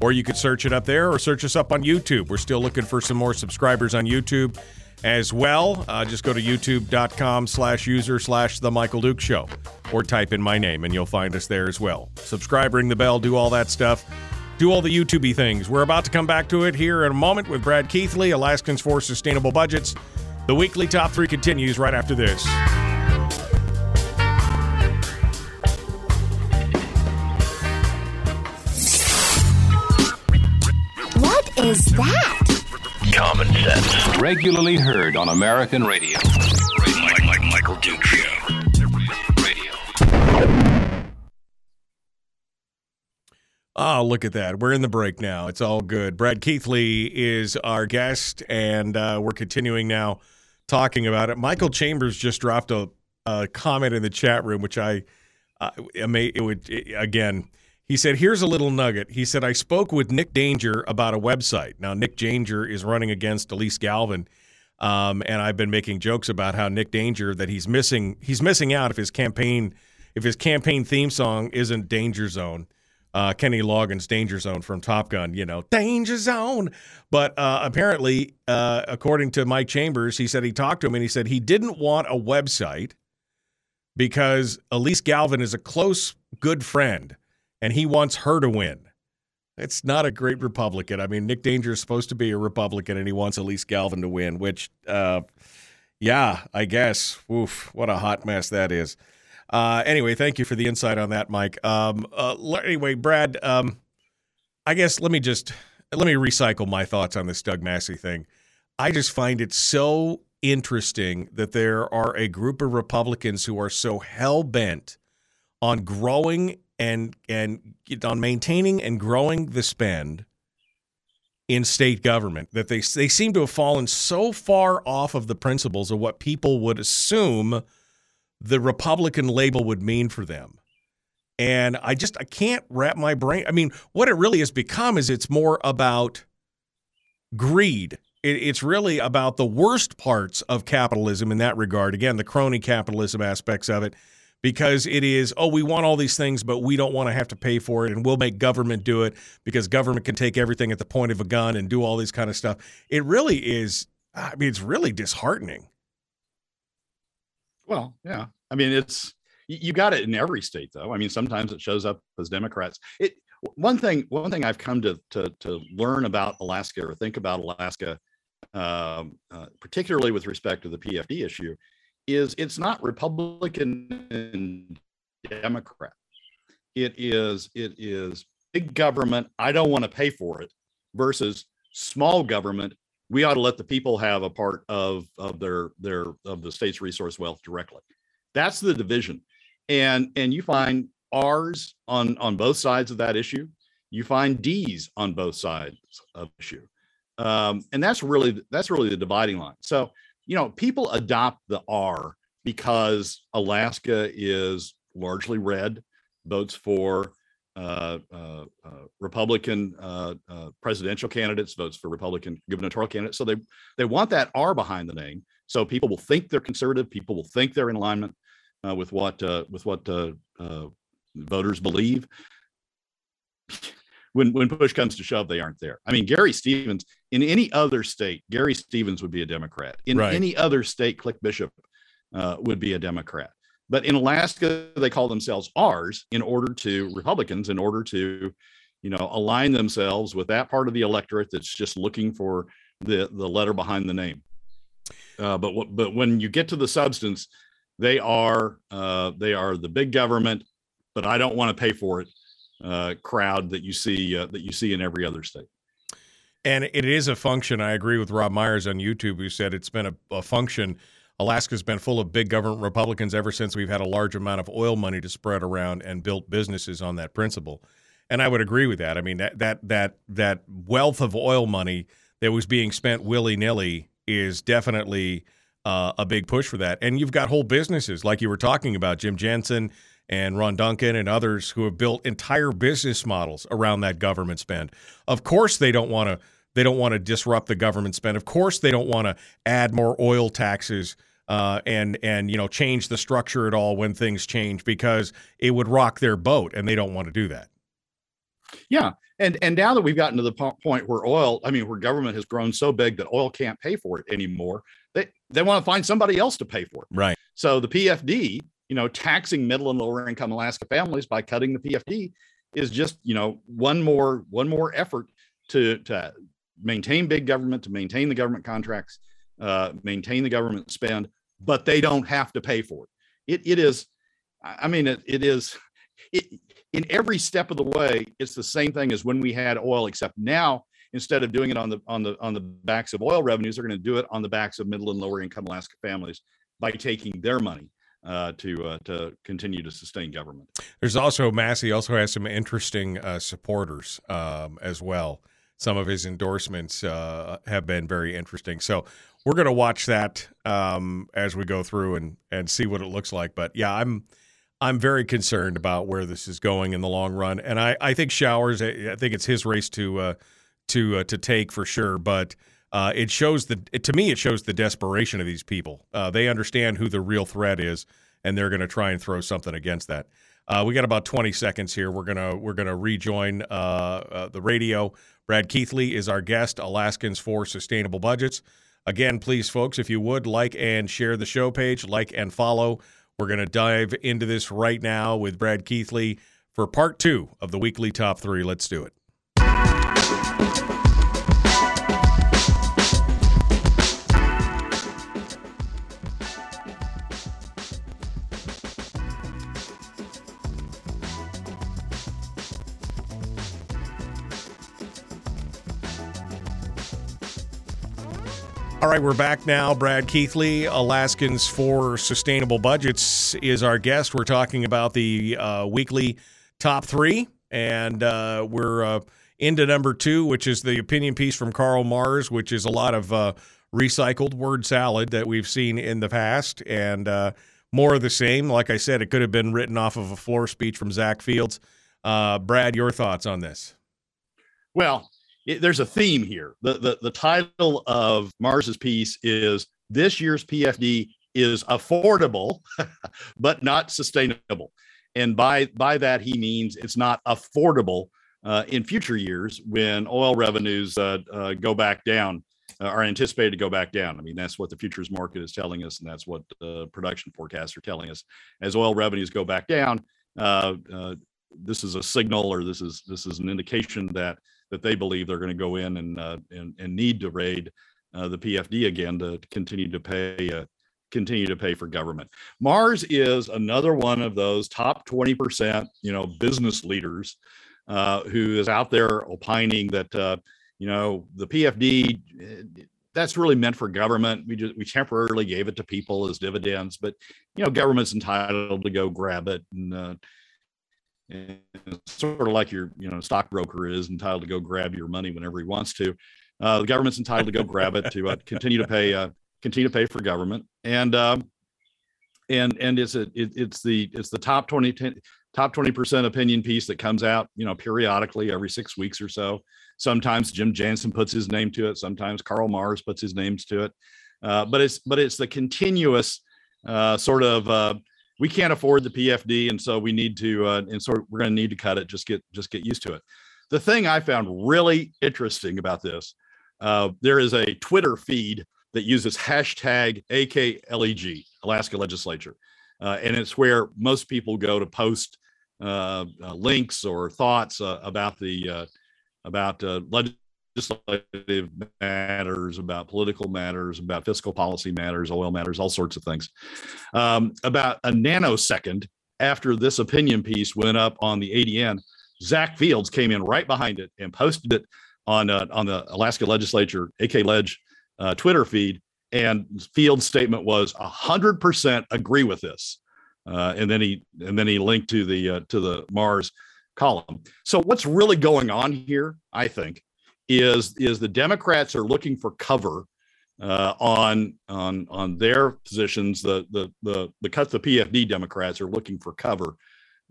Or you could search it up there or search us up on YouTube. We're still looking for some more subscribers on YouTube as well. Uh, just go to youtube.com slash user slash The Michael Duke Show or type in my name and you'll find us there as well. Subscribe, ring the bell, do all that stuff. Do all the YouTubey things. We're about to come back to it here in a moment with Brad Keithley, Alaskans for Sustainable Budgets. The weekly top three continues right after this. What is that? Common sense. Regularly heard on American radio. Mike, Mike, Michael Duke Show. Radio. Oh, look at that. We're in the break now. It's all good. Brad Keithley is our guest, and uh, we're continuing now talking about it. Michael Chambers just dropped a, a comment in the chat room, which I, uh, it would, it, again, he said, Here's a little nugget. He said, I spoke with Nick Danger about a website. Now, Nick Danger is running against Alyse Galvin. Um, and I've been making jokes about how Nick Danger that he's missing he's missing out if his campaign if his campaign theme song isn't Danger Zone. Uh, Kenny Loggins' Danger Zone from Top Gun, you know, Danger Zone. But uh, apparently, uh, according to Mike Chambers, he said he talked to him and he said he didn't want a website because Alyse Galvin is a close, good friend and he wants her to win. It's not a great Republican. I mean, Nick Danger is supposed to be a Republican, and he wants Alyse Galvin to win. Which, uh, yeah, I guess. Oof, what a hot mess that is. Uh, anyway, thank you for the insight on that, Mike. Um, uh, anyway, Brad, um, I guess let me just let me recycle my thoughts on this Doug Massie thing. I just find it so interesting that there are a group of Republicans who are so hell bent on growing and and on maintaining and growing the spend in state government that they they seem to have fallen so far off of the principles of what people would assume the Republican label would mean for them. And I just I can't wrap my brain. I mean, what it really has become is it's more about greed. It, it's really about the worst parts of capitalism in that regard. Again, the crony capitalism aspects of it, because it is, oh, we want all these things, but we don't want to have to pay for it, and we'll make government do it because government can take everything at the point of a gun and do all this kind of stuff. It really is. I mean, it's really disheartening. Well, yeah. I mean, it's you got it in every state, though. I mean, sometimes it shows up as Democrats. It one thing one thing I've come to to, to learn about Alaska or think about Alaska, um, uh, particularly with respect to the PFD issue, is it's not Republican and Democrat. It is it is big government. I don't want to pay for it versus small government. We ought to let the people have a part of of their their of the state's resource wealth directly. That's the division, and and you find R's on on both sides of that issue. You find D's on both sides of the issue, um, and that's really that's really the dividing line. So you know, people adopt the R because Alaska is largely red, votes for uh, uh, uh, Republican uh, uh, presidential candidates, votes for Republican gubernatorial candidates. So they they want that R behind the name, so people will think they're conservative. People will think they're in alignment uh, with what uh with what voters believe. When when push comes to shove, they aren't there. I mean, Gary Stevens in any other state, Gary Stevens would be a Democrat. In right. any other state, Click Bishop uh, would be a Democrat. But in Alaska, they call themselves R's in order to Republicans, in order to, you know, align themselves with that part of the electorate that's just looking for the the letter behind the name. Uh, but but when you get to the substance, they are uh, they are the big government, but I don't want to pay for it uh, crowd that you see uh, that you see in every other state. And it is a function. I agree with Rob Myers on YouTube, who said it's been a, a function. Alaska's been full of big government Republicans ever since we've had a large amount of oil money to spread around and built businesses on that principle. And I would agree with that. I mean that that that that wealth of oil money that was being spent willy nilly is definitely uh, a big push for that. And you've got whole businesses like you were talking about, Jim Jansen and Ron Duncan and others who have built entire business models around that government spend. Of course, they don't want to. They don't want to disrupt the government spend. Of course, they don't want to add more oil taxes uh, and and you know change the structure at all when things change because it would rock their boat, and they don't want to do that. Yeah, and and now that we've gotten to the point where oil, I mean, where government has grown so big that oil can't pay for it anymore, they they want to find somebody else to pay for it. Right. So the PFD you know, taxing middle and lower income Alaska families by cutting the PFD is just, you know, one more one more effort to to maintain big government, to maintain the government contracts, uh, maintain the government spend, but they don't have to pay for it. It it is, I mean, it, it is it in every step of the way, it's the same thing as when we had oil, except now instead of doing it on the on the on the backs of oil revenues, they're going to do it on the backs of middle and lower income Alaska families by taking their money uh, to uh, to continue to sustain government. There's also Massie also has some interesting uh, supporters um, as well. Some of his endorsements uh, have been very interesting. So we're going to watch that um, as we go through and and see what it looks like. But yeah, I'm. I'm very concerned about where this is going in the long run, and I, I think Shower's. I think it's his race to uh, to uh, to take for sure. But uh, it shows the it, to me it shows the desperation of these people. Uh, they understand who the real threat is, and they're going to try and throw something against that. Uh, we got about 20 seconds here. We're gonna we're gonna rejoin uh, uh, the radio. Brad Keithley is our guest. Alaskans for Sustainable Budgets. Again, please, folks, if you would like and share the show page, like and follow. We're going to dive into this right now with Brad Keithley for part two of the weekly top three. Let's do it. All right, we're back now. Brad Keithley, Alaskans for Sustainable Budgets, is our guest. We're talking about the uh, weekly top three, and uh, we're uh, into number two, which is the opinion piece from Carl Marrs, which is a lot of uh, recycled word salad that we've seen in the past, and uh, more of the same. Like I said, it could have been written off of a floor speech from Zach Fields. Uh, Brad, your thoughts on this? Well, it, there's a theme here. The, the the title of Marrs's piece is this year's PFD is affordable, but not sustainable. And by by that he means it's not affordable uh, in future years when oil revenues uh, uh, go back down uh, are anticipated to go back down. I mean that's what the futures market is telling us, and that's what the production forecasts are telling us. As oil revenues go back down, uh, uh, this is a signal, or this is this is an indication that that they believe they're going to go in and uh, and, and need to raid uh, the PFD again to continue to pay uh, continue to pay for government. Marrs is another one of those top 20%, you know, business leaders uh, who is out there opining that uh, you know the PFD eh, that's really meant for government. We just we temporarily gave it to people as dividends, but you know government's entitled to go grab it and uh, and sort of like your you know stockbroker is entitled to go grab your money whenever he wants to. Uh, the government's entitled to go grab it to uh, continue to pay uh, continue to pay for government. And um, and and it's a it, it's the it's the top 20 10, top 20% opinion piece that comes out you know periodically every six weeks or so. Sometimes jim jansen puts his name to it. Sometimes Carl Marrs puts his names to it. Uh, but it's but it's the continuous uh, sort of uh, we can't afford the PFD, and so we need to, uh, and so we're going to need to cut it. Just get just get used to it. The thing I found really interesting about this, uh, there is a Twitter feed that uses hashtag AKLEG, Alaska Legislature, uh, and it's where most people go to post uh, uh, links or thoughts uh, about the about legislative matters, about political matters, about fiscal policy matters, oil matters, all sorts of things. Um, about a nanosecond after this opinion piece went up on the ADN, Zach Fields came in right behind it and posted it on uh, on the Alaska Legislature AK Ledge uh, Twitter feed. And Fields' statement was hundred percent agree with this. Uh, and then he and then he linked to the uh, to the Marrs column. So what's really going on here, I think, is is the Democrats are looking for cover uh, on on on their positions. The the the the cut the PFD Democrats are looking for cover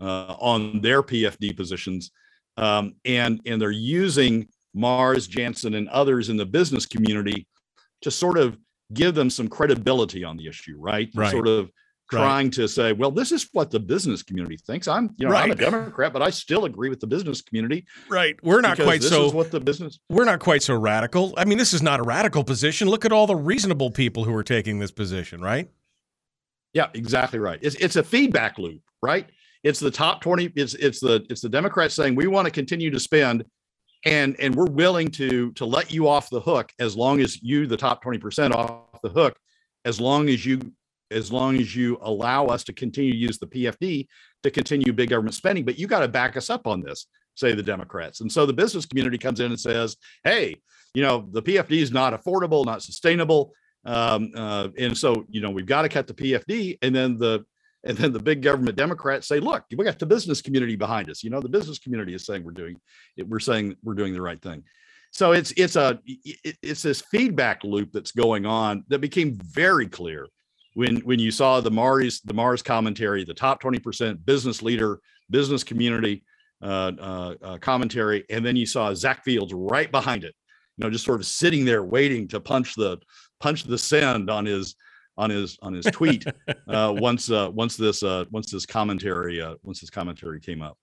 uh, on their PFD positions, um, and and they're using Marrs Jansen, and others in the business community to sort of give them some credibility on the issue, right? Right. Sort of trying Right. to say, well, this is what the business community thinks. I'm, you know, I'm a Democrat, but I still agree with the business community. Right. We're not quite this so is what the business we're not quite so radical. I mean, this is not a radical position. Look at all the reasonable people who are taking this position, right? Yeah, exactly right. It's it's a feedback loop, right? It's the top 20, it's it's the it's the Democrats saying we want to continue to spend and and we're willing to to let you off the hook as long as you, the top 20% off the hook, as long as you as long as you allow us to continue to use the PFD to continue big government spending, but you got to back us up on this, say the Democrats. And so the business community comes in and says, hey, you know, the PFD is not affordable, not sustainable. Um, uh, and so, you know, we've got to cut the PFD. And then the and then the big government Democrats say, look, we got the business community behind us. You know, the business community is saying we're doing we're saying we're doing the right thing. So it's it's a it's this feedback loop that's going on that became very clear when when you saw the Marrs the Marrs commentary, the top 20% business leader, business community uh, uh, uh, commentary, and then you saw Zach Fields right behind it, you know, just sort of sitting there waiting to punch the punch the send on his on his on his tweet uh, once uh, once this uh, once this commentary uh, once this commentary came up.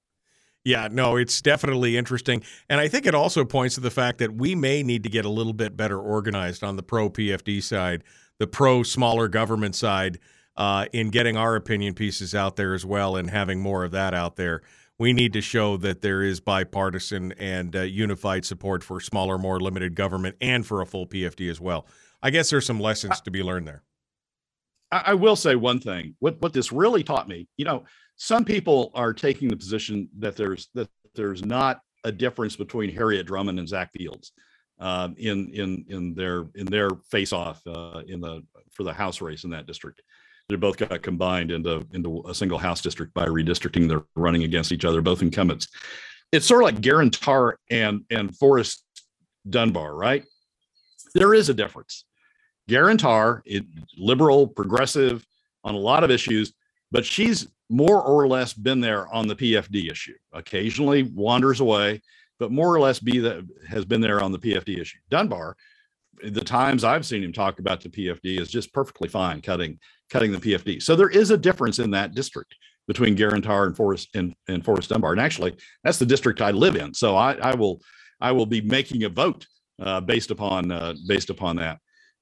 Yeah, no, it's definitely interesting. And I think it also points to the fact that we may need to get a little bit better organized on the pro PFD side, the pro smaller government side, uh, in getting our opinion pieces out there as well and having more of that out there. We need to show that there is bipartisan and uh, unified support for smaller, more limited government and for a full PFD as well. I guess there's some lessons to be learned there. I, will say one thing. What what this really taught me, you know, some people are taking the position that there's that there's not a difference between Harriet Drummond and Zach Fields. Um, in in in their in their face off uh, in the for the House race in that district. They both got combined into into a single House district by redistricting. They're running against each other, both incumbents. It's sort of like Geran Tarr and and Forrest Dunbar, right? There is a difference. Geran Tarr, it, liberal, progressive on a lot of issues, but she's more or less been there on the PFD issue. Occasionally wanders away, but more or less be that has been there on the PFD issue. Dunbar, the times I've seen him talk about the PFD is just perfectly fine cutting cutting the PFD. So there is a difference in that district between Geran Tarr and Forrest and, and Forrest Dunbar. And actually, that's the district I live in. So I, I will I will be making a vote uh, based upon uh, based upon that.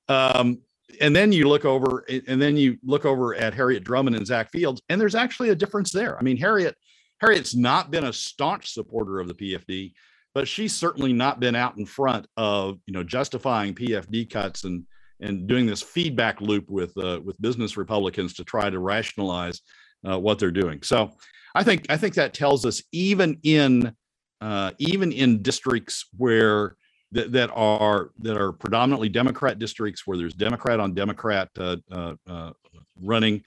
Um, and then you look over and then you look over at Harriet Drummond and Zach Fields, and there's actually a difference there. I mean, Harriet Harriet's not been a staunch supporter of the PFD, but she's certainly not been out in front of you know justifying PFD cuts and and doing this feedback loop with uh, with business Republicans to try to rationalize uh, what they're doing. So I think I think that tells us even in uh, even in districts where that, that are that are predominantly Democrat districts where there's Democrat on Democrat uh, uh, uh, running.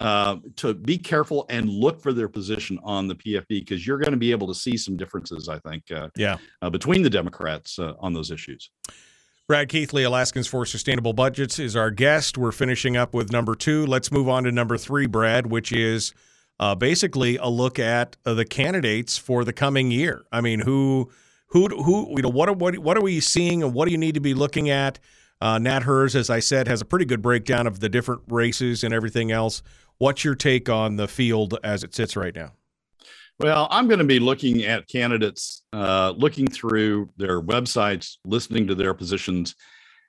Uh, to be careful and look for their position on the PFD because you're going to be able to see some differences, I think, uh, yeah, uh, between the Democrats on those issues. Brad Keithley, Alaskans for Sustainable Budgets, is our guest. We're finishing up with number two. Let's move on to number three, Brad, which is uh, basically a look at uh, the candidates for the coming year. I mean, who who who you know what are, what what are we seeing and what do you need to be looking at? Uh, Nat Herz, as I said, has a pretty good breakdown of the different races and everything else. What's your take on the field as it sits right now? Well, I'm going to be looking at candidates, uh, looking through their websites, listening to their positions,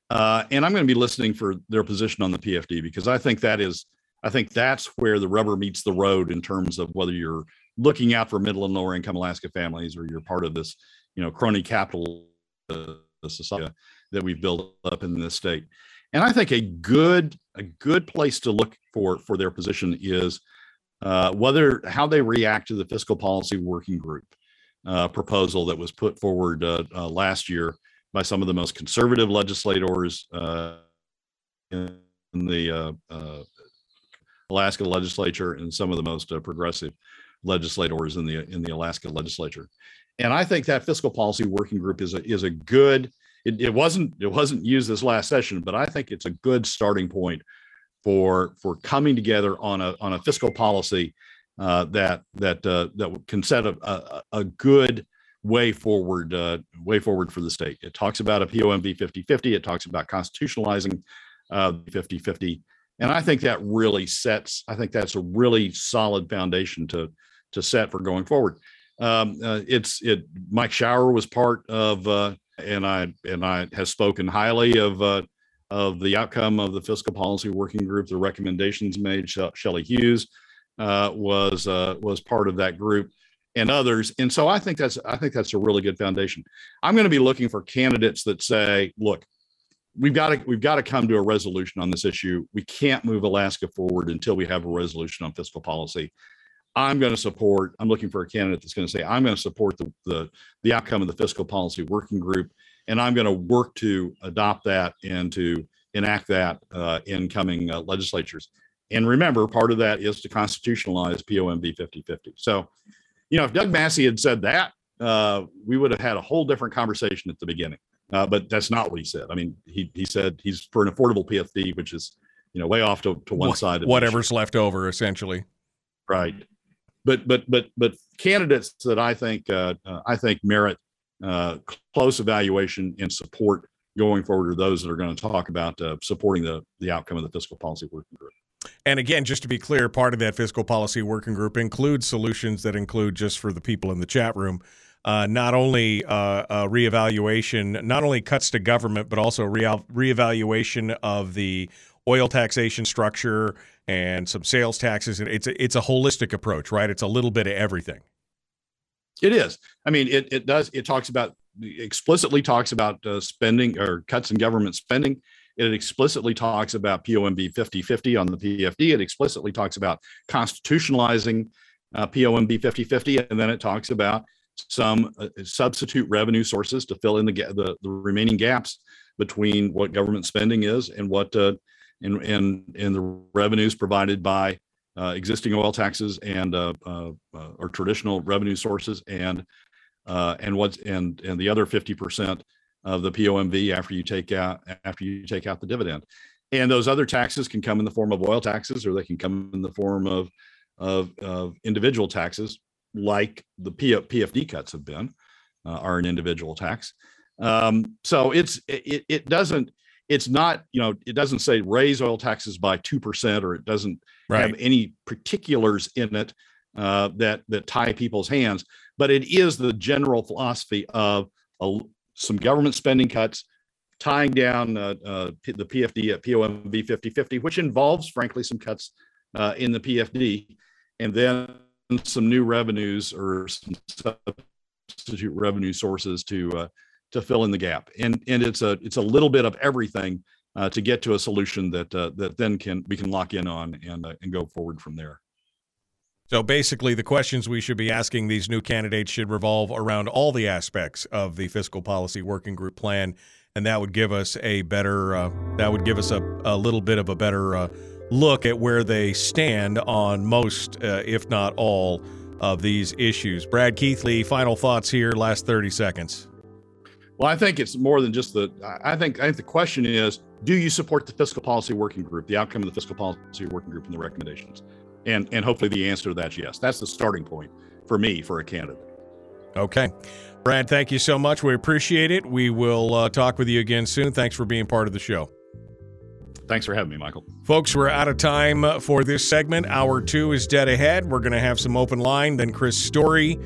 uh, and I'm going to be listening for their position on the PFD because I think that is, I think that's where the rubber meets the road in terms of whether you're looking out for middle and lower income Alaska families or you're part of this you know crony capital uh, society that we've built up in this state. And I think a good a good place to look for for their position is uh, whether how they react to the fiscal policy working group uh, proposal that was put forward uh, uh last year by some of the most conservative legislators uh, in the uh, Alaska legislature and some of the most progressive legislators in the in the Alaska legislature. And I think that fiscal policy working group is a is a good. It, it wasn't it wasn't used this last session, but I think it's a good starting point for for coming together on a on a fiscal policy uh, that that uh, that can set a, a, a good way forward uh, way forward for the state. It talks about a POMV 50-50. It talks about constitutionalizing uh, 50-50. And I think that really sets, I think that's a really solid foundation to to set for going forward um, uh, it's it. Mike Shower was part of, uh, and I and I has spoken highly of uh, of the outcome of the fiscal policy working group. The recommendations made. Shelley Hughes uh, was uh, was part of that group, and others. And so I think that's I think that's a really good foundation. I'm going to be looking for candidates that say, look, we've got to we've got to come to a resolution on this issue. We can't move Alaska forward until we have a resolution on fiscal policy. I'm going to support, I'm looking for a candidate that's going to say, I'm going to support the, the, the outcome of the fiscal policy working group, and I'm going to work to adopt that and to enact that uh, in coming uh, legislatures. And remember, part of that is to constitutionalize POMV 5050. So, you know, if Doug Massie had said that, uh, we would have had a whole different conversation at the beginning. Uh, but that's not what he said. I mean, he, he said he's for an affordable PFD, which is, you know, way off to, to one side. Of whatever's left over, essentially. Right but but but but candidates that I think uh, uh, I think merit uh, close evaluation and support going forward are those that are going to talk about uh, supporting the the outcome of the fiscal policy working group. And again, just to be clear, part of that fiscal policy working group includes solutions that include just for the people in the chat room. Uh, not only uh, reevaluation, not only cuts to government, but also re- reevaluation of the oil taxation structure and some sales taxes. It's a, it's a holistic approach, right? It's a little bit of everything. It is. I mean, it, it does. It talks about explicitly talks about uh, spending or cuts in government spending. It explicitly talks about POMV 50-50 on the PFD. It explicitly talks about constitutionalizing uh, POMV 50-50, and then it talks about some uh, substitute revenue sources to fill in the, the, the remaining gaps between what government spending is and what uh, and and and the revenues provided by uh, existing oil taxes and uh, uh, uh or traditional revenue sources and uh, and what's and and the other 50% of the POMV after you take out after you take out the dividend. And those other taxes can come in the form of oil taxes or they can come in the form of of, of individual taxes like the PFD cuts have been uh, are an individual tax. Um, so it's it, it doesn't it's not you know it doesn't say raise oil taxes by two percent or it doesn't right. have any particulars in it uh, that that tie people's hands, but it is the general philosophy of a, some government spending cuts tying down uh, uh, the PFD at POMV 5050, which involves, frankly, some cuts uh, in the PFD, and then some new revenues or some substitute revenue sources to uh, to fill in the gap. And and it's a it's a little bit of everything uh, to get to a solution that uh, that then can we can lock in on and uh, and go forward from there. So basically, the questions we should be asking these new candidates should revolve around all the aspects of the fiscal policy working group plan, and that would give us a better uh, that would give us a, a little bit of a better uh, look at where they stand on most, uh, if not all, of these issues. Brad Keithley, final thoughts here. Last thirty seconds. Well, I think it's more than just the. I think I think the question is, do you support the fiscal policy working group, the outcome of the fiscal policy working group, and the recommendations? And and hopefully the answer to that's yes. That's the starting point for me for a candidate. Okay. Brad, thank you so much. We appreciate it. We will uh, talk with you again soon. Thanks for being part of the show. Thanks for having me, Michael. Folks, we're out of time for this segment. Hour two is dead ahead. We're going to have some open line, then Chris Story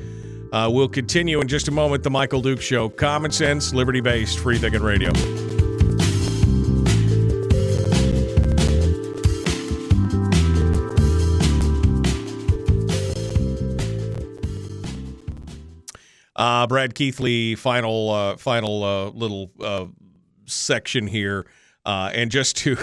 uh, we'll continue in just a moment. The Michael Duke Show. Common sense, liberty based, free thinking radio. Uh, Brad Keithley, final uh, final uh, little uh, section here, uh, and just to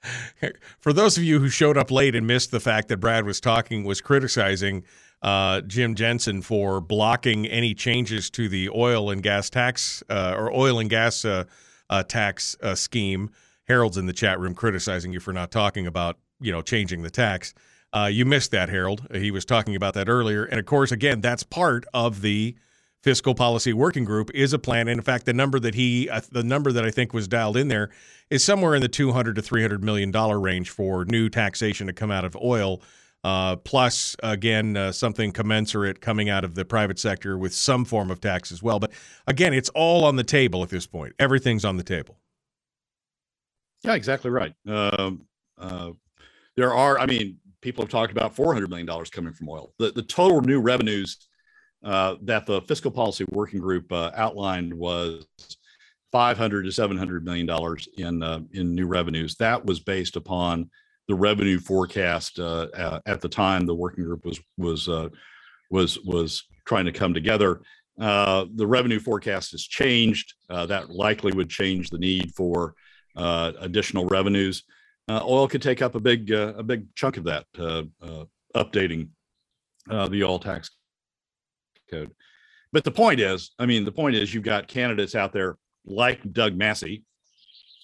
for those of you who showed up late and missed the fact that Brad was talking was criticizing uh, Jim Jansen for blocking any changes to the oil and gas tax uh, or oil and gas uh, uh tax uh, scheme. Harold's in the chat room criticizing you for not talking about you know changing the tax. Uh, you missed that, Harold. He was talking about that earlier, and of course, again, that's part of the fiscal policy working group is a plan. And in fact, the number that he, the number that I think was dialed in there, is somewhere in the 200 to 300 million dollar range for new taxation to come out of oil uh, plus, again, uh, something commensurate coming out of the private sector with some form of tax as well. But again, it's all on the table at this point. Everything's on the table. Yeah, exactly right. Um, uh, there are, I mean, people have talked about $400 million coming from oil. The, the total new revenues uh, that the fiscal policy working group uh, outlined was 500 to 700 million dollars in uh, in new revenues. That was based upon the revenue forecast uh, at the time the working group was was uh, was was trying to come together. Uh, the revenue forecast has changed. Uh, that likely would change the need for uh, additional revenues. Uh, oil could take up a big a big chunk of that, updating the oil tax code. But the point is, I mean, the point is, you've got candidates out there like Doug Massie,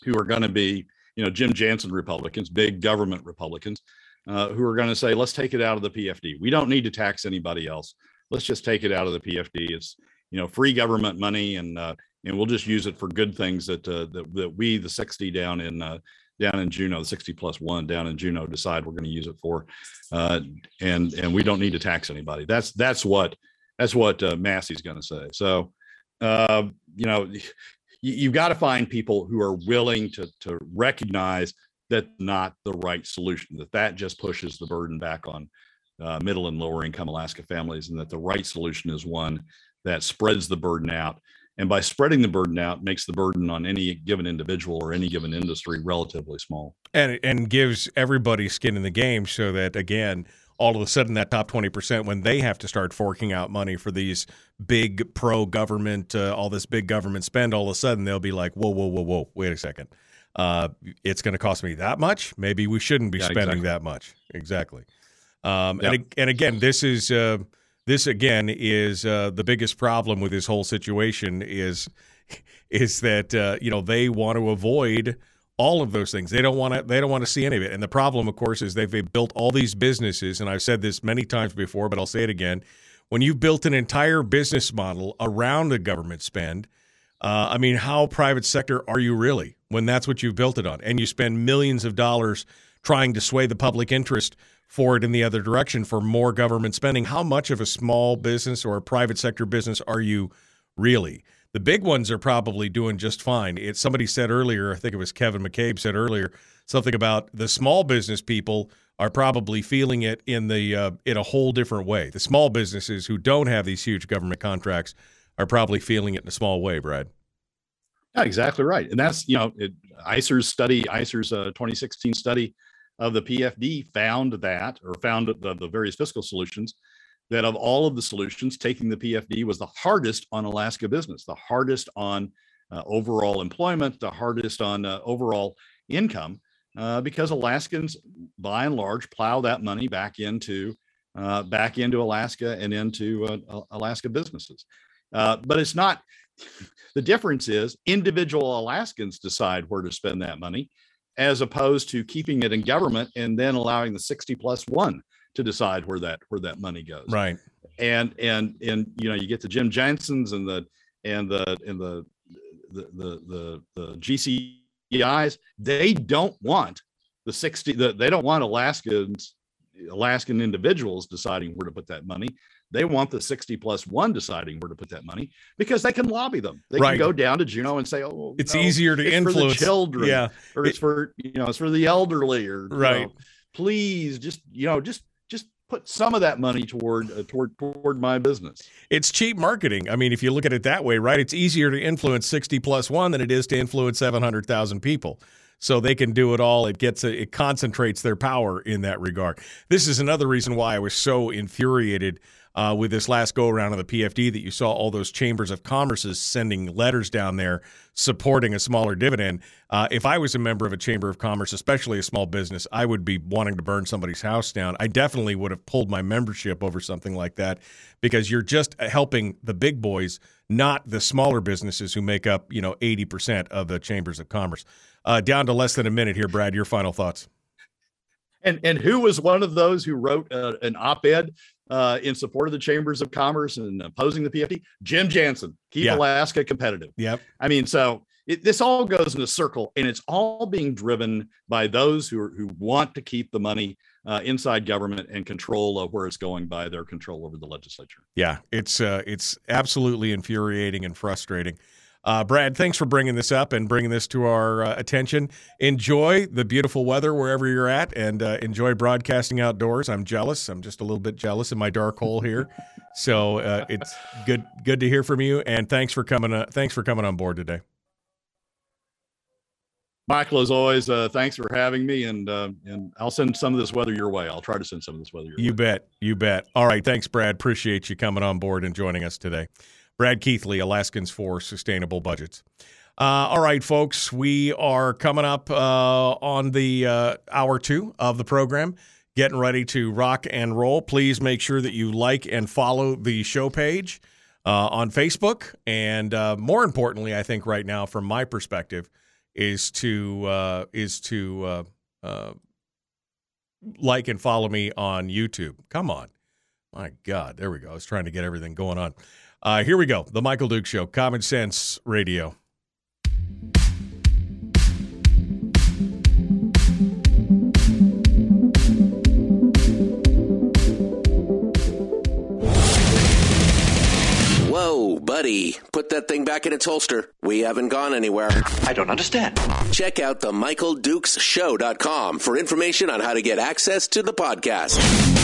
who are going to be you know Jim Jansen Republicans, big government Republicans, uh, who are going to say, let's take it out of the PFD. We don't need to tax anybody else. Let's just take it out of the PFD. It's you know free government money, and uh, and we'll just use it for good things that uh, that, that we the 60 down in uh, down in Juneau, the 60 plus one down in Juneau, decide we're going to use it for, uh, and and we don't need to tax anybody. That's that's what that's what uh, Massie's going to say. So, uh, you know, you, have got to find people who are willing to to recognize that not the right solution that that just pushes the burden back on uh, middle and lower income alaska families and that the right solution is one that spreads the burden out. And by spreading the burden out makes the burden on any given individual or any given industry relatively small. And and gives everybody skin in the game so that again all of a sudden that top 20% when they have to start forking out money for these big pro government uh, all this big government spend all of a sudden they'll be like whoa whoa whoa whoa wait a second uh, it's going to cost me that much maybe we shouldn't be yeah, spending exactly. that much exactly um, yep. and, and again this is uh, this again is uh, the biggest problem with this whole situation is is that uh, you know they want to avoid all of those things. They don't want to. They don't want to see any of it. And the problem, of course, is they've, built all these businesses. And I've said this many times before, but I'll say it again. When you've built an entire business model around the government spend, uh, I mean, how private sector are you really when that's what you've built it on? And you spend millions of dollars trying to sway the public interest for it in the other direction for more government spending. How much of a small business or a private sector business are you really? The big ones are probably doing just fine. It, somebody said earlier, I think it was Kevin McCabe said earlier, something about the small business people are probably feeling it in the uh, in a whole different way. The small businesses who don't have these huge government contracts are probably feeling it in a small way, Brad. Yeah, exactly right. And that's, you know, it, ISER's study, ISER's uh, 2016 study of the PFD found that, or found the, the various fiscal solutions that of all of the solutions, taking the PFD was the hardest on Alaska business, the hardest on uh, overall employment, the hardest on uh, overall income, uh, because Alaskans, by and large, plow that money back into uh, back into Alaska and into uh, Alaska businesses. Uh, but it's not. The difference is individual Alaskans decide where to spend that money, as opposed to keeping it in government and then allowing the 60 plus one to decide where that where that money goes. Right. And and and you know you get the Jim Jansens and the and the and the the the the, the GCIs. They don't want the 60 the, they don't want Alaskans Alaskan individuals deciding where to put that money. They want the 60 plus one deciding where to put that money because they can lobby them. They Right. can go down to Juneau and say, "Oh, It's no, easier to it's for influence. the children, Yeah. or it's for you know, it's for the elderly, or you Right. know, please, just you know, just put some of that money toward uh, toward toward my business." It's cheap marketing. I mean, if you look at it that way, right? It's easier to influence 60 plus one than it is to influence 700,000 people. So they can do it all. It gets it concentrates their power in that regard. This is another reason why I was so infuriated uh, with this last go around of the PFD that you saw all those chambers of commerces sending letters down there supporting a smaller dividend. Uh, if I was a member of a chamber of commerce, especially a small business, I would be wanting to burn somebody's house down. I definitely would have pulled my membership over something like that because you're just helping the big boys, not the smaller businesses who make up you know 80% of the chambers of commerce. Uh, down to less than a minute here, Brad. Your final thoughts. And and who was one of those who wrote uh, an op-ed uh, in support of the chambers of commerce and opposing the PFD? Jim Jansen, keep Yeah. Alaska competitive. Yep. I mean, so it, this all goes in a circle, and it's all being driven by those who are, who want to keep the money uh, inside government and control of where it's going by their control over the legislature. Yeah, it's uh, it's absolutely infuriating and frustrating. Uh, Brad, thanks for bringing this up and bringing this to our uh, attention. Enjoy the beautiful weather wherever you're at, and uh, enjoy broadcasting outdoors. I'm jealous. I'm just a little bit jealous in my dark hole here. So uh, it's good good to hear from you, and thanks for coming. Uh, thanks for coming on board today. Michael, as always, uh, thanks for having me, and uh, and I'll send some of this weather your way. I'll try to send some of this weather your You way. bet. You bet. All right. Thanks, Brad. Appreciate you coming on board and joining us today. Brad Keithley, Alaskans for Sustainable Budgets. Uh, all right, folks, we are coming up uh, on the uh, hour two of the program, getting ready to rock and roll. Please make sure that you like and follow the show page uh, on Facebook. And uh, more importantly, I think right now, from my perspective, is to uh, is to like and follow me on YouTube. Come on. My God, there we go. I was trying to get everything going on. Uh, here we go. The Michael Duke Show, Common Sense Radio. Whoa, buddy. Put that thing back in its holster. We haven't gone anywhere. I don't understand. Check out the MichaelDukesShow.com for information on how to get access to the podcast.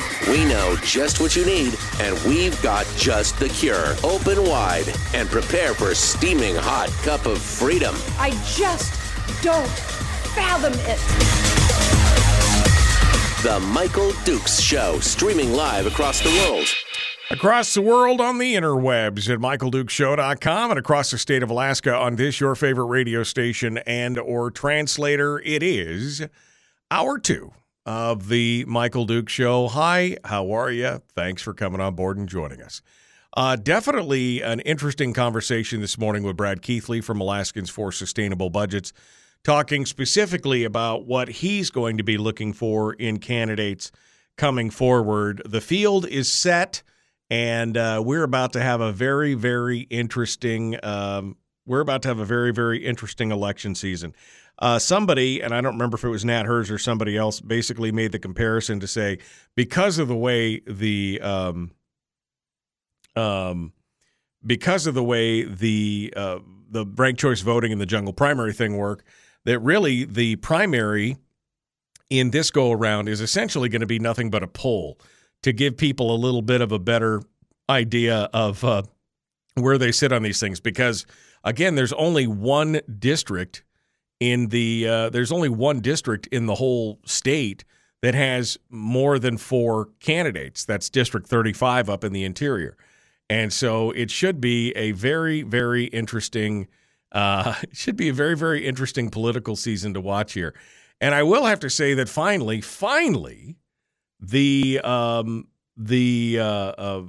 We know just what you need, and we've got just the cure. Open wide and prepare for a steaming hot cup of freedom. I just don't fathom it. The Michael Dukes Show, streaming live across the world. Across the world on the interwebs at michaeldukeshow.com and across the state of Alaska on this your favorite radio station and or translator it is hour 2 of the Michael Duke show. Hi, how are you? Thanks for coming on board and joining us. Uh, definitely an interesting conversation this morning with Brad Keithley from Alaskans for Sustainable Budgets, talking specifically about what he's going to be looking for in candidates coming forward. The field is set, and uh, we're about to have a very, very interesting. Um, we're about to have a very, very interesting election season. Uh, somebody, and I don't remember if it was Nat Herz or somebody else, basically made the comparison to say because of the way the um, um, because of the way the uh, the ranked choice voting and the jungle primary thing work, that really the primary in this go around is essentially going to be nothing but a poll to give people a little bit of a better idea of uh, where they sit on these things. Because again, there's only one district in the uh, there's only one district in the whole state that has more than four candidates. That's District 35 up in the interior. And so it should be a very, very interesting, uh, should be a very, very interesting political season to watch here. And I will have to say that finally, finally, the um, the uh, uh,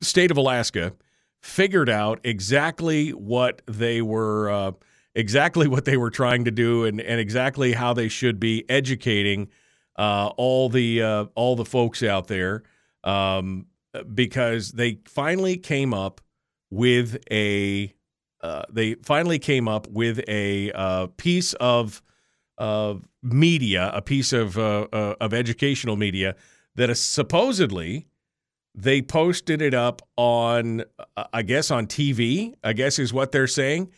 state of Alaska figured out exactly what they were uh, exactly what they were trying to do and, and exactly how they should be educating uh, all the uh, all the folks out there um, because they finally came up with a uh, they finally came up with a uh, piece of of media, a piece of uh, uh, of educational media that supposedly they posted it up on I guess on TV. I guess is what they're saying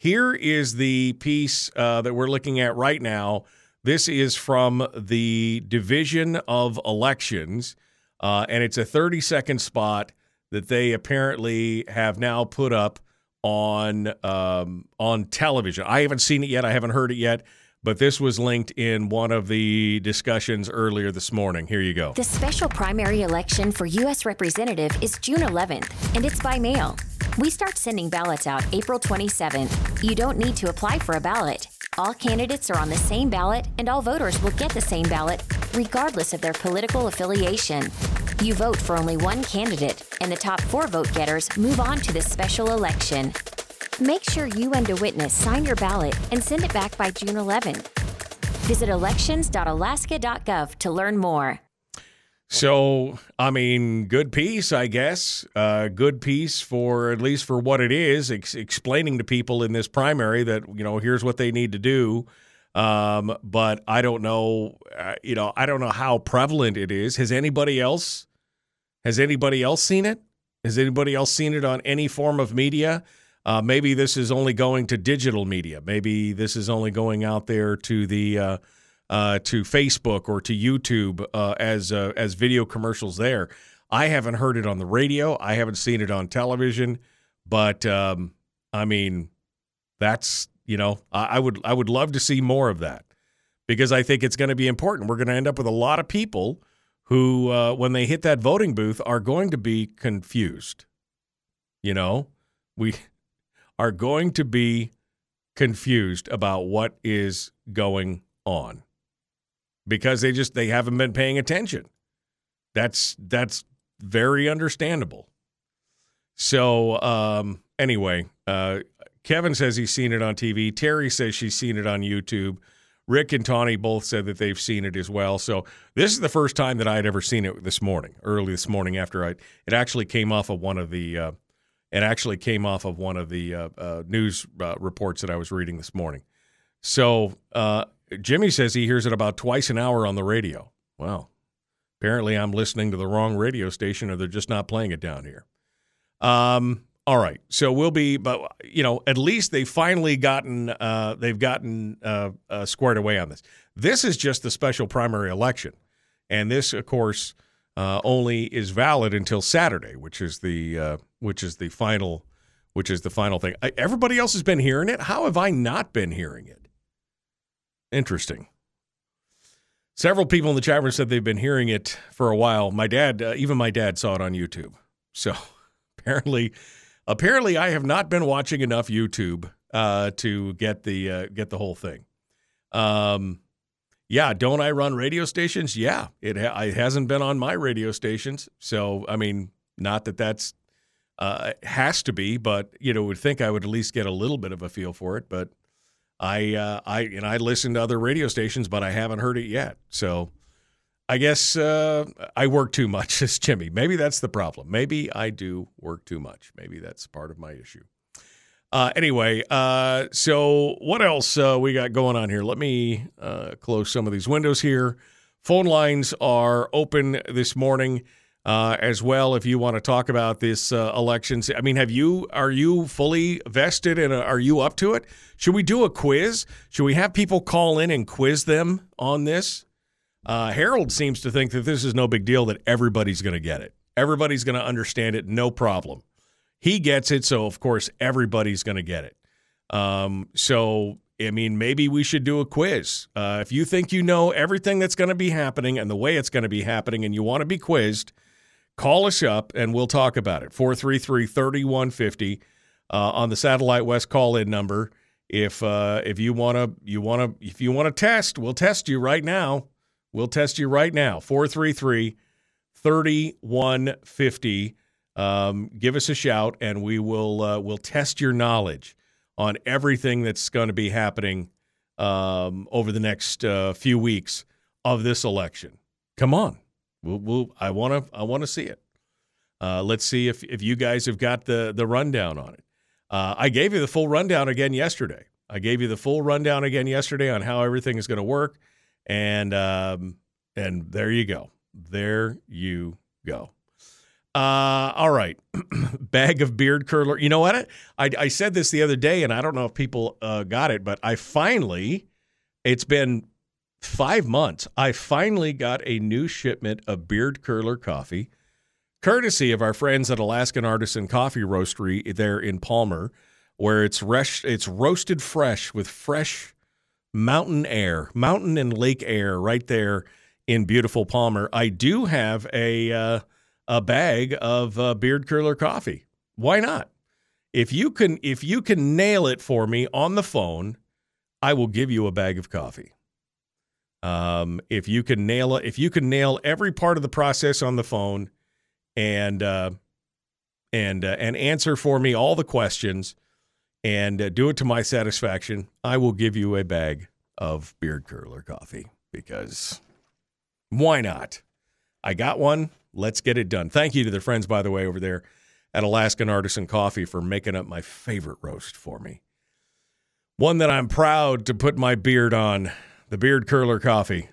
here is the piece uh, that we're looking at right now. This is from the Division of Elections, uh, and it's a 30 second spot that they apparently have now put up on um, on television. I haven't seen it yet. I haven't heard it yet. But this was linked in one of the discussions earlier this morning. Here you go. The special primary election for U.S. Representative is June 11th, and it's by mail. We start sending ballots out April 27th. You don't need to apply for a ballot. All candidates are on the same ballot, and all voters will get the same ballot, regardless of their political affiliation. You vote for only one candidate, and the top four vote getters move on to the special election. Make sure you and a witness sign your ballot and send it back by June 11th. Visit elections.alaska.gov to learn more. So, I mean, good piece, I guess. Uh, good piece for at least for what it is, ex- explaining to people in this primary that you know here's what they need to do. Um, but I don't know, uh, you know, I don't know how prevalent it is. Has anybody else? Has anybody else seen it? Has anybody else seen it on any form of media? Uh, maybe this is only going to digital media. Maybe this is only going out there to the uh, uh, to Facebook or to YouTube uh, as uh, as video commercials there. I haven't heard it on the radio. I haven't seen it on television, but um, I mean, that's you know, I, I would I would love to see more of that because I think it's going to be important. We're going to end up with a lot of people who, uh, when they hit that voting booth, are going to be confused. You know, we are going to be confused about what is going on because they just they haven't been paying attention. That's that's very understandable. So um, anyway, uh, Kevin says he's seen it on TV. Terry says she's seen it on YouTube. Rick and Tawny both said that they've seen it as well. So this is the first time that I had ever seen it this morning, early this morning after I it actually came off of one of the uh, it actually came off of one of the uh, uh, news uh, reports that I was reading this morning. So uh, Jimmy says he hears it about twice an hour on the radio. Well, apparently I'm listening to the wrong radio station or they're just not playing it down here. Um, all right. So we'll be, but you know, at least they've finally gotten, uh, they've gotten uh, squared away on this. This is just the special primary election. and this, of course, only is valid until Saturday, which is the which is the final which is the final thing. Everybody else has been hearing it. How have I not been hearing it? Interesting. Several people in the chat room said they've been hearing it for a while. My dad, uh, even my dad, saw it on YouTube. So apparently, apparently, I have not been watching enough YouTube uh, to get the uh, get the whole thing. Um, yeah, don't I run radio stations? Yeah, it, ha- it hasn't been on my radio stations. So I mean, not that that's uh, has to be, but you know, would think I would at least get a little bit of a feel for it. But I, uh, I, and I listen to other radio stations, but I haven't heard it yet. So I guess uh, I work too much as Jimmy. Maybe that's the problem. Maybe I do work too much. Maybe that's part of my issue. Uh, anyway, uh, so what else uh, we got going on here? Let me uh, close some of these windows here. Phone lines are open this morning uh, as well. If you want to talk about this uh, elections, I mean, have you are you fully vested and are you up to it? Should we do a quiz? Should we have people call in and quiz them on this? Uh, Harold seems to think that this is no big deal, that everybody's going to get it. Everybody's going to understand it, no problem. He gets it, so of course everybody's going to get it. Um, so, I mean, maybe we should do a quiz. Uh, if you think you know everything that's going to be happening and the way it's going to be happening and you want to be quizzed, call us up and we'll talk about it. 433 3150 uh, on the Satellite West call in number. If uh, if you want to you want to if you want to test, we'll test you right now. We'll test you right now. 433 3150. Um, give us a shout and we will uh, we'll test your knowledge on everything that's going to be happening um, over the next uh, few weeks of this election. Come on. We'll, we'll I want to I want to see it. Uh, let's see if if you guys have got the the rundown on it. Uh, I gave you the full rundown again yesterday. I gave you the full rundown again yesterday on how everything is going to work, and um, and there you go. There you go. Uh, all right, bag of beard curler. You know what? I, I said this the other day, and I don't know if people uh, got it, but I finally, it's been five months. I finally got a new shipment of beard curler coffee, courtesy of our friends at Alaskan Artisan Coffee Roastery there in Palmer, where it's it's roasted fresh with fresh mountain air, mountain and lake air, right there in beautiful Palmer. I do have a. Uh, a bag of uh, beard curler coffee. Why not? If you can if you can nail it for me on the phone, I will give you a bag of coffee. Um, if you can nail if you can nail every part of the process on the phone, and uh, and uh, and answer for me all the questions, and uh, do it to my satisfaction, I will give you a bag of beard curler coffee because why not? I got one. Let's get it done. Thank you to the friends, by the way, over there at Alaskan Artisan Coffee for making up my favorite roast for me. One that I'm proud to put my beard on the Beard Curler Coffee.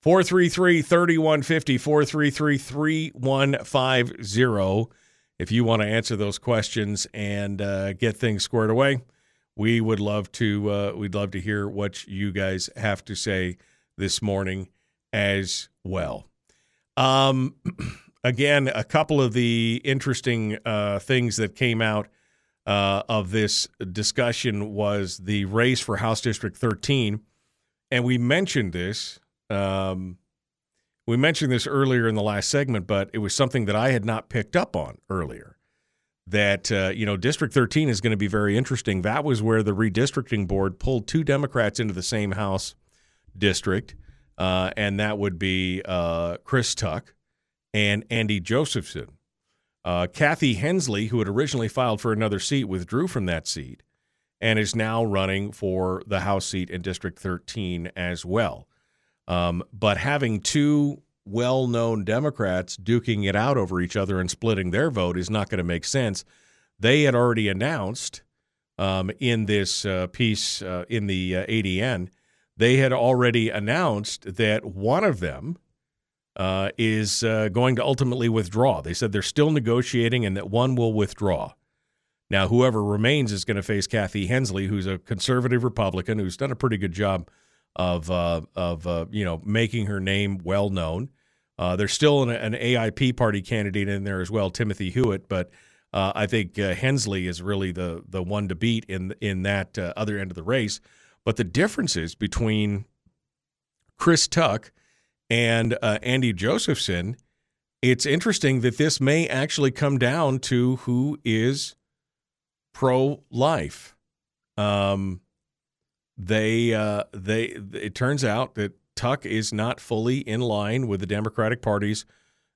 433 3150, 433 3150. If you want to answer those questions and uh, get things squared away, we would love to uh, we'd love to hear what you guys have to say this morning as well. Um, again, a couple of the interesting uh, things that came out uh, of this discussion was the race for House District 13, and we mentioned this. Um, we mentioned this earlier in the last segment, but it was something that I had not picked up on earlier. That uh, you know, District 13 is going to be very interesting. That was where the redistricting board pulled two Democrats into the same House district uh, and that would be uh, Chris Tuck and Andy Josephson. Uh, Kathy Henslee, who had originally filed for another seat, withdrew from that seat and is now running for the House seat in District 13 as well. Um, but having two well known Democrats duking it out over each other and splitting their vote is not going to make sense. They had already announced um, in this uh, piece uh, in the uh, ADN they had already announced that one of them uh, is uh, going to ultimately withdraw. They said they're still negotiating and that one will withdraw. Now, whoever remains is going to face Kathy Henslee, who's a conservative Republican who's done a pretty good job of uh, of uh, you know making her name well known. Uh, there's still an, an, AIP party candidate in there as well, Timothy Hewitt, but uh, I think uh, Henslee is really the the one to beat in in that uh, other end of the race. But the differences between Chris Tuck and Andy Josephson, it's interesting that this may actually come down to who is pro life. Um, they uh, they it turns out that Tuck is not fully in line with the Democratic Party's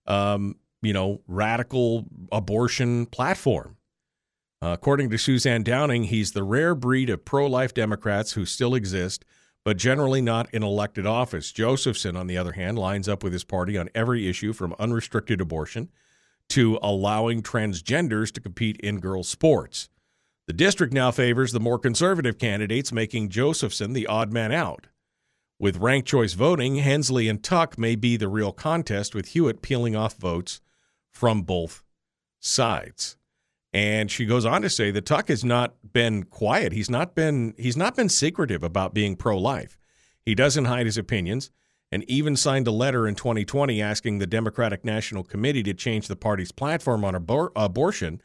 um, you know radical abortion platform. Uh, according to Suzanne Downing, he's the rare breed of pro life Democrats who still exist, but generally not in elected office. Josephson, on the other hand, lines up with his party on every issue from unrestricted abortion to allowing transgenders to compete in girls' sports. The district now favors the more conservative candidates, making Josephson the odd man out. With ranked choice voting, Henslee and Tuck may be the real contest, with Hewitt peeling off votes from both sides. And she goes on to say that Tuck has not been quiet. He's not been he's not been secretive about being pro-life. He doesn't hide his opinions and even signed a letter in 2020 asking the Democratic National Committee to change the party's platform on abor- abortion,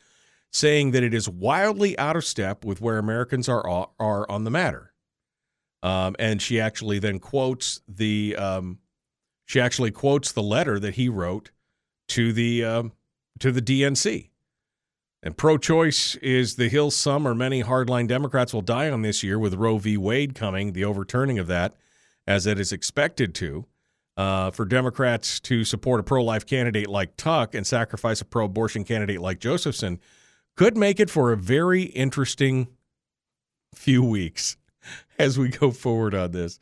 saying that it is wildly out of step with where Americans are are on the matter. Um, and she actually then quotes the um, she actually quotes the letter that he wrote to the um, to the DNC. And pro-choice is the hill some or many hardline Democrats will die on this year with Roe v. Wade coming, the overturning of that, as it is expected to. Uh, for Democrats to support a pro-life candidate like Tuck and sacrifice a pro-abortion candidate like Josephson could make it for a very interesting few weeks as we go forward on this.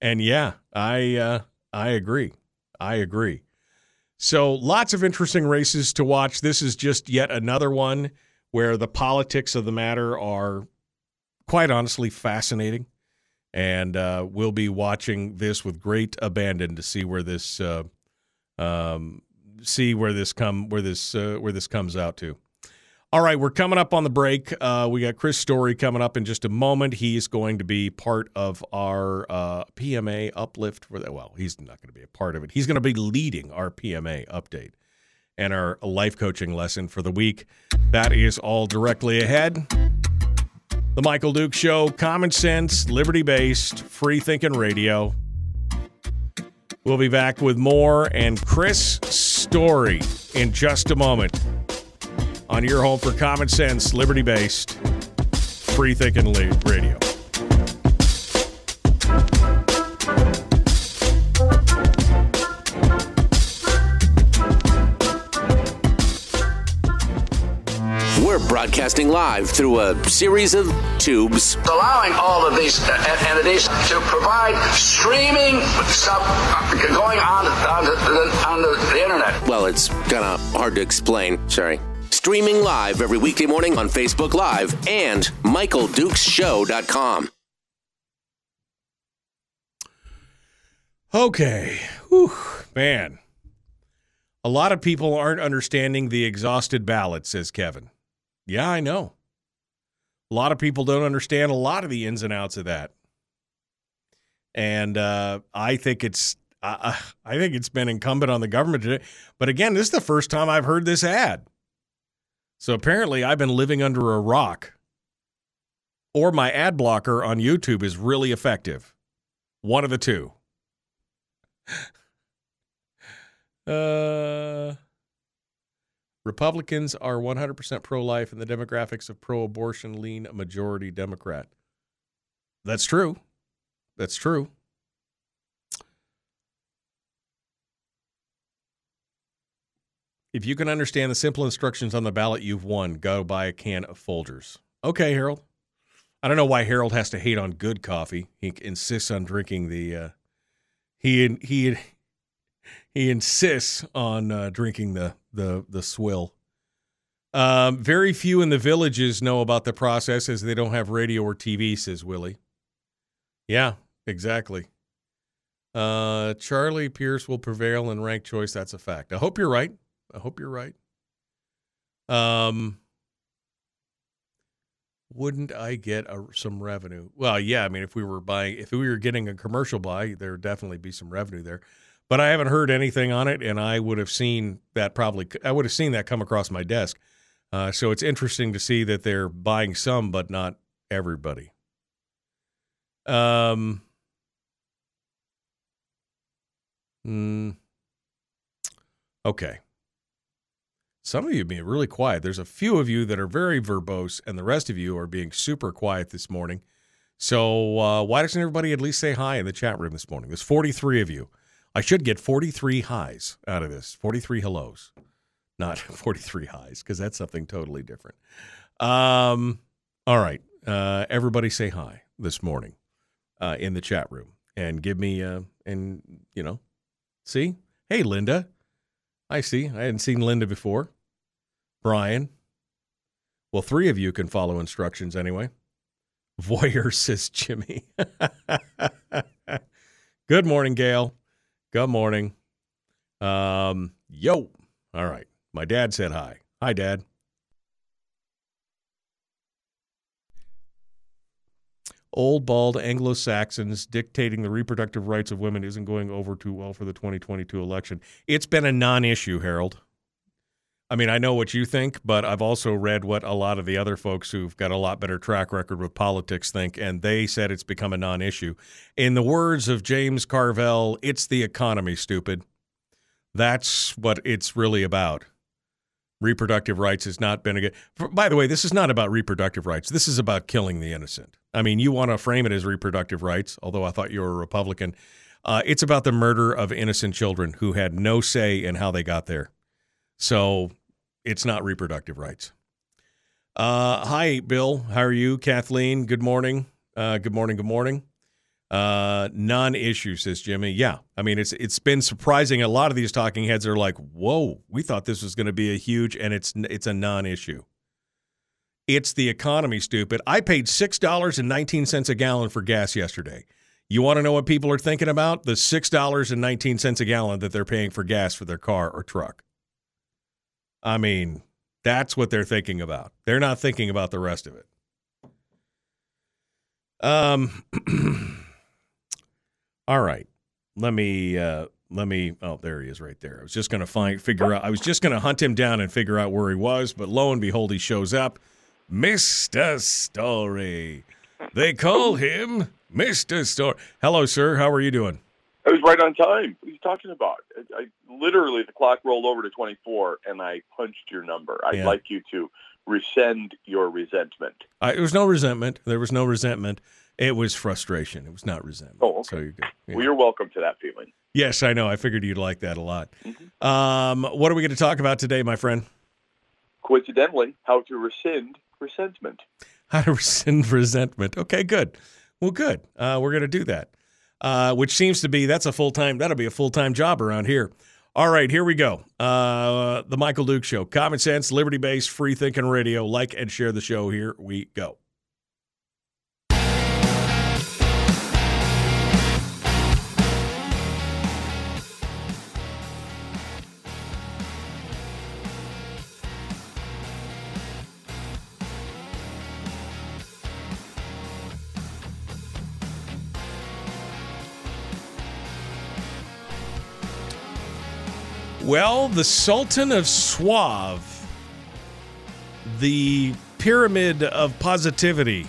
And yeah, I uh, I agree. I agree. So lots of interesting races to watch. This is just yet another one where the politics of the matter are quite honestly fascinating. And uh, we'll be watching this with great abandon to see where this uh, um, see where this come where this uh, where this comes out to. All right, we're coming up on the break. Uh, we got Chris Story coming up in just a moment. He's going to be part of our uh, PMA uplift for that. Well, he's not going to be a part of it. He's going to be leading our PMA update and our life coaching lesson for the week. That is all directly ahead. The Michael Duke Show, common sense, liberty based, free thinking radio. We'll be back with more and Chris Story in just a moment on your home for common sense, liberty based, free thinking radio. We're broadcasting live through a series of tubes. Allowing all of these uh, entities to provide streaming stuff going on on the, on the internet. Well, it's kind of hard to explain. Sorry streaming live every weekday morning on Facebook Live and MichaelDukesShow.com. Okay. Whew, man. A lot of people aren't understanding the exhausted ballot, says Kevin. Yeah, I know. A lot of people don't understand a lot of the ins and outs of that. And uh, I think it's uh, I think it's been incumbent on the government today. But again, this is the first time I've heard this ad. So apparently, I've been living under a rock, or my ad blocker on YouTube is really effective. One of the two. uh, Republicans are 100% pro life, and the demographics of pro abortion lean majority Democrat. That's true. That's true. If you can understand the simple instructions on the ballot, you've won. Go buy a can of Folgers. Okay, Harold. I don't know why Harold has to hate on good coffee. He insists on drinking the. Uh, he he he insists on uh, drinking the the the swill. Um, very few in the villages know about the process as they don't have radio or TV, says Willie. Yeah, exactly. Uh, Charlie Pierce will prevail in ranked choice. That's a fact. I hope you're right. I hope you're right. Um, wouldn't I get a, some revenue? Well, yeah. I mean, if we were buying, if we were getting a commercial buy, there would definitely be some revenue there. but I haven't heard anything on it, and I would have seen that probably. I would have seen that come across my desk. Uh, so it's interesting to see that they're buying some, but not everybody. Um. Mm, okay. Some of you being really quiet. There's a few of you that are very verbose, and the rest of you are being super quiet this morning. So uh, why doesn't everybody at least say hi in the chat room this morning? There's 43 of you. I should get 43 highs out of this. 43 hellos, not 43 highs, because that's something totally different. Um, all right, uh, everybody say hi this morning uh, in the chat room, and give me uh, and you know, see, hey Linda, I see. I hadn't seen Linda before. Brian. Well, three of you can follow instructions anyway. Voyeur, says Jimmy. Good morning, Gail. Good morning. Um, yo. All right. My dad said hi. Hi, Dad. Old, bald Anglo Saxons dictating the reproductive rights of women isn't going over too well for the 2022 election. It's been a non issue, Harold. I mean, I know what you think, but I've also read what a lot of the other folks who've got a lot better track record with politics think, and they said it's become a non issue. In the words of James Carville, it's the economy, stupid. That's what it's really about. Reproductive rights has not been a good. By the way, this is not about reproductive rights. This is about killing the innocent. I mean, you want to frame it as reproductive rights, although I thought you were a Republican. Uh, it's about the murder of innocent children who had no say in how they got there. So it's not reproductive rights. Uh, hi, Bill. How are you? Kathleen, good morning. Uh, good morning. Good morning. Uh, non-issue, says Jimmy. Yeah, I mean it's it's been surprising. A lot of these talking heads are like, "Whoa, we thought this was going to be a huge," and it's it's a non-issue. It's the economy, stupid. I paid six dollars and nineteen cents a gallon for gas yesterday. You want to know what people are thinking about? The six dollars and nineteen cents a gallon that they're paying for gas for their car or truck. I mean, that's what they're thinking about. They're not thinking about the rest of it. Um. All right. Let me uh let me oh there he is right there. I was just gonna find figure out I was just gonna hunt him down and figure out where he was, but lo and behold he shows up. Mr. Story. They call him Mr. Story. Hello, sir. How are you doing? I was right on time. What are you talking about? I, I literally the clock rolled over to 24 and I punched your number. I'd Yeah. like you to rescind your resentment. I, there was no resentment. There was no resentment. It was frustration. It was not resentment. Oh, okay. So you're good. Yeah. Well, you're welcome to that feeling. Yes, I know. I figured you'd like that a lot. Mm-hmm. Um, what are we going to talk about today, my friend? Coincidentally, how to rescind resentment. How to rescind resentment. Okay, good. Well, good. Uh, we're going to do that, uh, which seems to be that's a full time. That'll be a full time job around here. All right, here we go. Uh, the Michael Duke Show. Common sense, liberty based, free thinking radio. Like and share the show. Here we go. Well, the Sultan of Suave, the pyramid of positivity.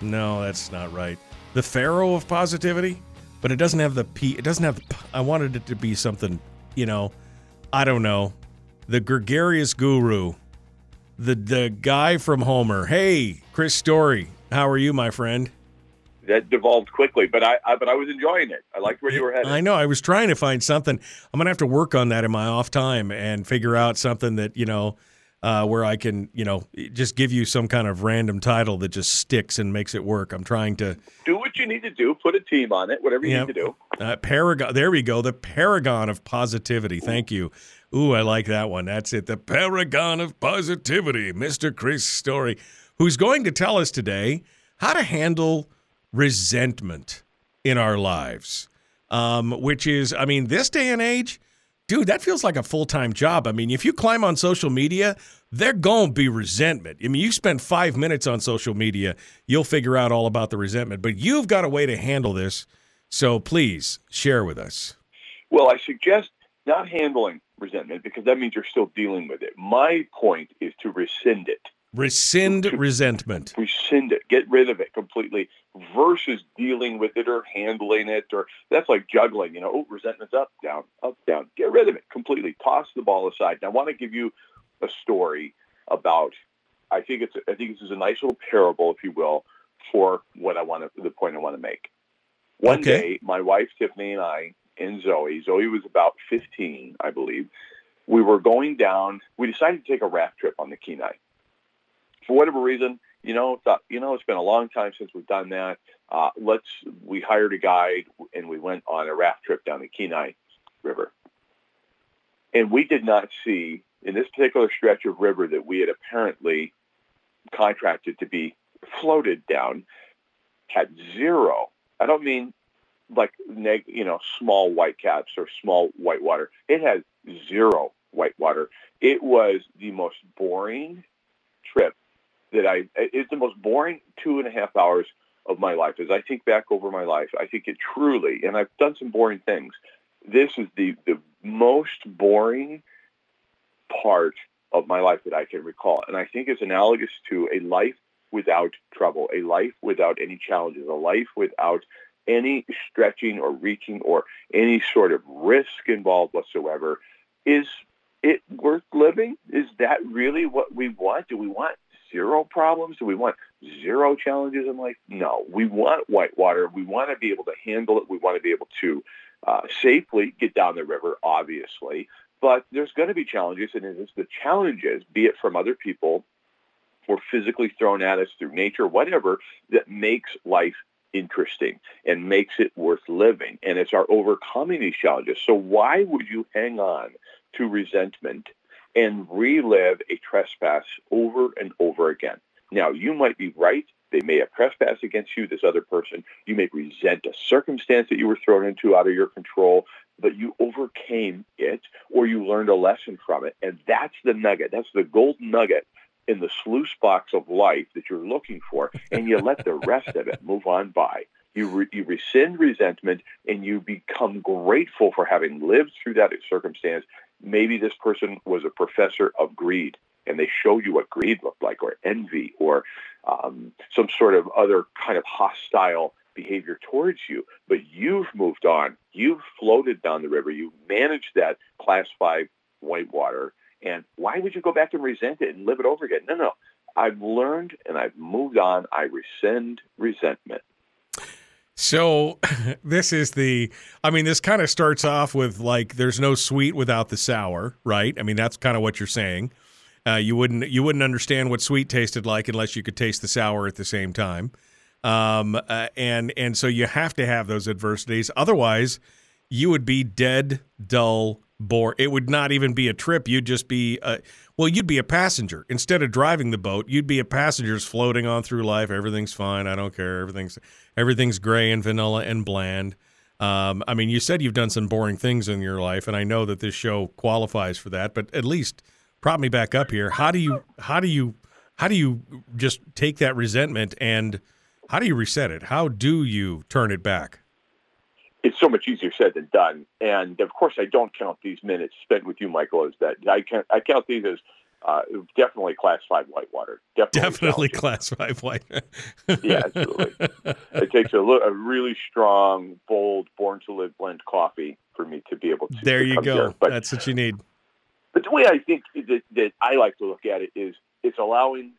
No, that's not right. The Pharaoh of positivity, but it doesn't have the P. It doesn't have. The, I wanted it to be something, you know, I don't know. The gregarious guru, the the guy from Homer. Hey, Chris Story, how are you, my friend? That devolved quickly, but I, I but I was enjoying it. I liked where you were headed. I know. I was trying to find something. I'm gonna have to work on that in my off time and figure out something that you know, uh, where I can you know just give you some kind of random title that just sticks and makes it work. I'm trying to Do what you need to do. Put a team on it. Whatever you Yep. need to do. uh, paragon. There we go. The paragon of positivity. Thank you. Ooh, I like that one. That's it. The paragon of positivity, Mr. Chris Story, who's going to tell us today how to handle resentment in our lives. Um, which is, I mean, this day and age, dude, that feels like a full time job. I mean, if you climb on social media, there going to be resentment. I mean, you spend five minutes on social media, you'll figure out all about the resentment, but you've got a way to handle this. So please share with us. Well, I suggest not handling resentment because that means you're still dealing with it. My point is to rescind it. Rescind resentment. Rescind it. Get rid of it completely versus dealing with it or handling it or that's like juggling, you know, oh, resentment's up, down, up, down. Get rid of it completely. Toss the ball aside. Now I want to give you a story about I think it's I think this is a nice little parable, if you will, for what I want to the point I want to make. One Okay. day, my wife Tiffany and I and Zoe, Zoe was about 15, I believe. We were going down. We decided to take a raft trip on the Kenai. For whatever reason, you know, thought, you know, it's been a long time since we've done that. Uh, let's. We hired a guide and we went on a raft trip down the Kenai River. And we did not see in this particular stretch of river that we had apparently contracted to be floated down had zero. I don't mean like neg, you know, small white caps or small white water. It had zero white water. It was the most boring trip that I. It's the most boring two and a half hours of my life. As I think back over my life, I think it truly, and I've done some boring things. This is the the most boring part of my life that I can recall, and I think it's analogous to a life without trouble, a life without any challenges, a life without any stretching or reaching or any sort of risk involved whatsoever. Is it worth living? Is that really what we want? Do we want zero problems? Do we want zero challenges in life? No. We want whitewater. We want to be able to handle it. We want to be able to uh, safely get down the river, obviously. But there's going to be challenges, and it's the challenges, be it from other people or physically thrown at us through nature, whatever, that makes life interesting and makes it worth living. And it's our overcoming these challenges. So why would you hang on to resentment and relive a trespass over and over again? Now, you might be right. They may have trespassed against you, this other person. You may resent a circumstance that you were thrown into out of your control, but you overcame it or you learned a lesson from it. And that's the nugget. That's the golden nugget in the sluice box of life that you're looking for, and you let the rest of it move on by. You, re- you rescind resentment and you become grateful for having lived through that circumstance. Maybe this person was a professor of greed and they showed you what greed looked like, or envy, or um, some sort of other kind of hostile behavior towards you. But you've moved on. You've floated down the river. You've managed that class five whitewater and why would you go back and resent it and live it over again? No, no. I've learned and I've moved on. I rescind resentment. So this is the I mean this kind of starts off with like there's no sweet without the sour, right? I mean that's kind of what you're saying. Uh, you wouldn't you wouldn't understand what sweet tasted like unless you could taste the sour at the same time. Um, uh, and and so you have to have those adversities otherwise you would be dead, dull, bore. It would not even be a trip. You'd just be, uh, well, you'd be a passenger instead of driving the boat. You'd be a passenger floating on through life. Everything's fine. I don't care. Everything's everything's gray and vanilla and bland. Um, I mean, you said you've done some boring things in your life, and I know that this show qualifies for that. But at least prop me back up here. How do you how do you how do you just take that resentment and how do you reset it? How do you turn it back? It's so much easier said than done. And of course, I don't count these minutes spent with you, Michael, as that. I count, I count these as uh, definitely class five whitewater. Definitely, Definitely class five white. Yeah, absolutely. it takes a, lo- a really strong, bold, born to live blend coffee for me to be able to. There to you go. But That's what you need. But the way I think that, that I like to look at it is it's allowing.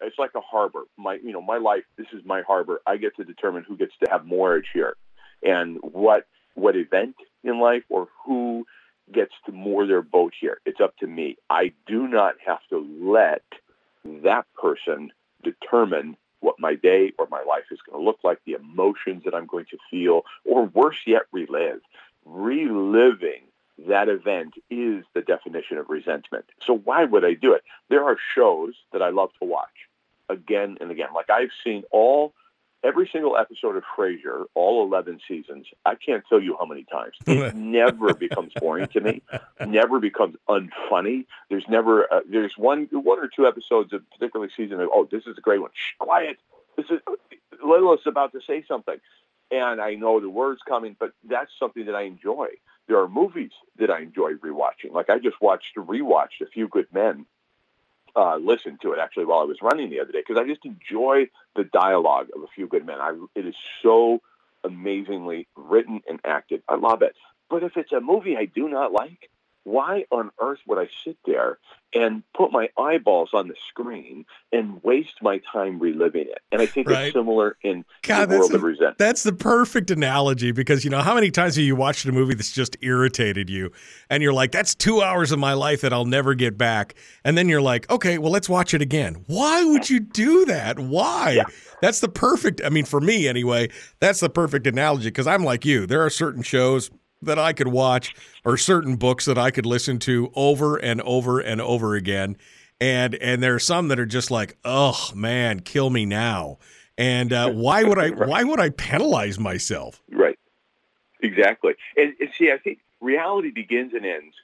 It's like a harbor. My, you know, my life. This is my harbor. I get to determine who gets to have moorage here, and what what event in life or who gets to moor their boat here. It's up to me. I do not have to let that person determine what my day or my life is going to look like, the emotions that I'm going to feel, or worse yet, relive. Reliving that event is the definition of resentment. So why would I do it? There are shows that I love to watch again and again. Like I've seen all every single episode of Frasier, all 11 seasons. I can't tell you how many times. It never becomes boring to me. Never becomes unfunny. There's never uh, there's one one or two episodes of particularly season of oh this is a great one. Shh, quiet. This is Little's about to say something. And I know the words coming, but that's something that I enjoy. there are movies that I enjoy rewatching. Like I just watched rewatched A Few Good Men. Uh, listened to it actually while I was running the other day because I just enjoy the dialogue of A Few Good Men. I, it is so amazingly written and acted. I love it. But if it's a movie I do not like, why on earth would I sit there and put my eyeballs on the screen and waste my time reliving it? And I think Right. it's similar in God, the world the, of resentment. that's the perfect analogy because you know how many times have you watched a movie that's just irritated you and you're like that's 2 hours of my life that I'll never get back and then you're like okay well let's watch it again why would you do that why that's the perfect I mean for me anyway that's the perfect analogy because I'm like you there are certain shows that I could watch or certain books that I could listen to over and over and over again and and there are some that are just like oh man kill me now and uh, why would I why would I penalize myself? Right. Exactly. And, and see, I think reality begins and ends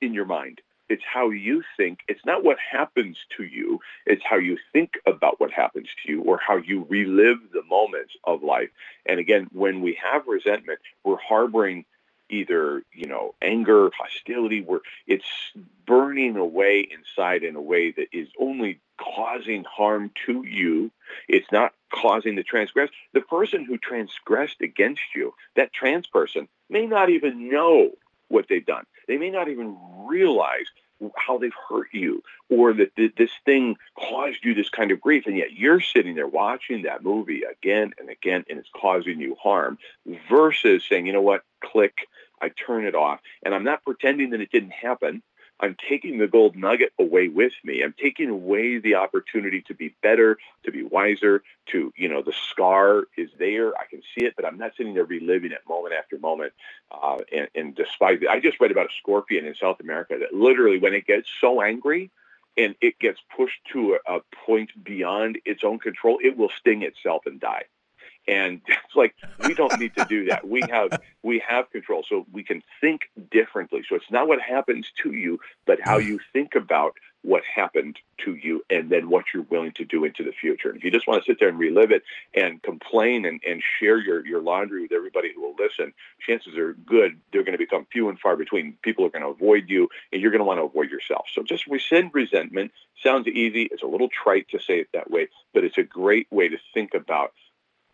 in your mind. It's how you think. It's not what happens to you. It's how you think about what happens to you or how you relive the moments of life. And again, when we have resentment, we're harboring either, you know, anger, hostility, where it's burning away inside in a way that is only causing harm to you. It's not causing the transgress. The person who transgressed against you, that trans person, may not even know what they've done. They may not even realize how they've hurt you or that this thing caused you this kind of grief. And yet you're sitting there watching that movie again and again, and it's causing you harm versus saying, you know what, click, I turn it off. And I'm not pretending that it didn't happen. I'm taking the gold nugget away with me. I'm taking away the opportunity to be better, to be wiser, to, you know, the scar is there. I can see it, but I'm not sitting there reliving it moment after moment. Uh, and, and despite it, I just read about a scorpion in South America that literally, when it gets so angry and it gets pushed to a, a point beyond its own control, it will sting itself and die and it's like we don't need to do that. We have we have control. So we can think differently. So it's not what happens to you but how you think about what happened to you and then what you're willing to do into the future. And if you just want to sit there and relive it and complain and, and share your, your laundry with everybody who will listen chances are good they're going to become few and far between. People are going to avoid you and you're going to want to avoid yourself. So just rescind resentment. Sounds easy. It's a little trite to say it that way but it's a great way to think about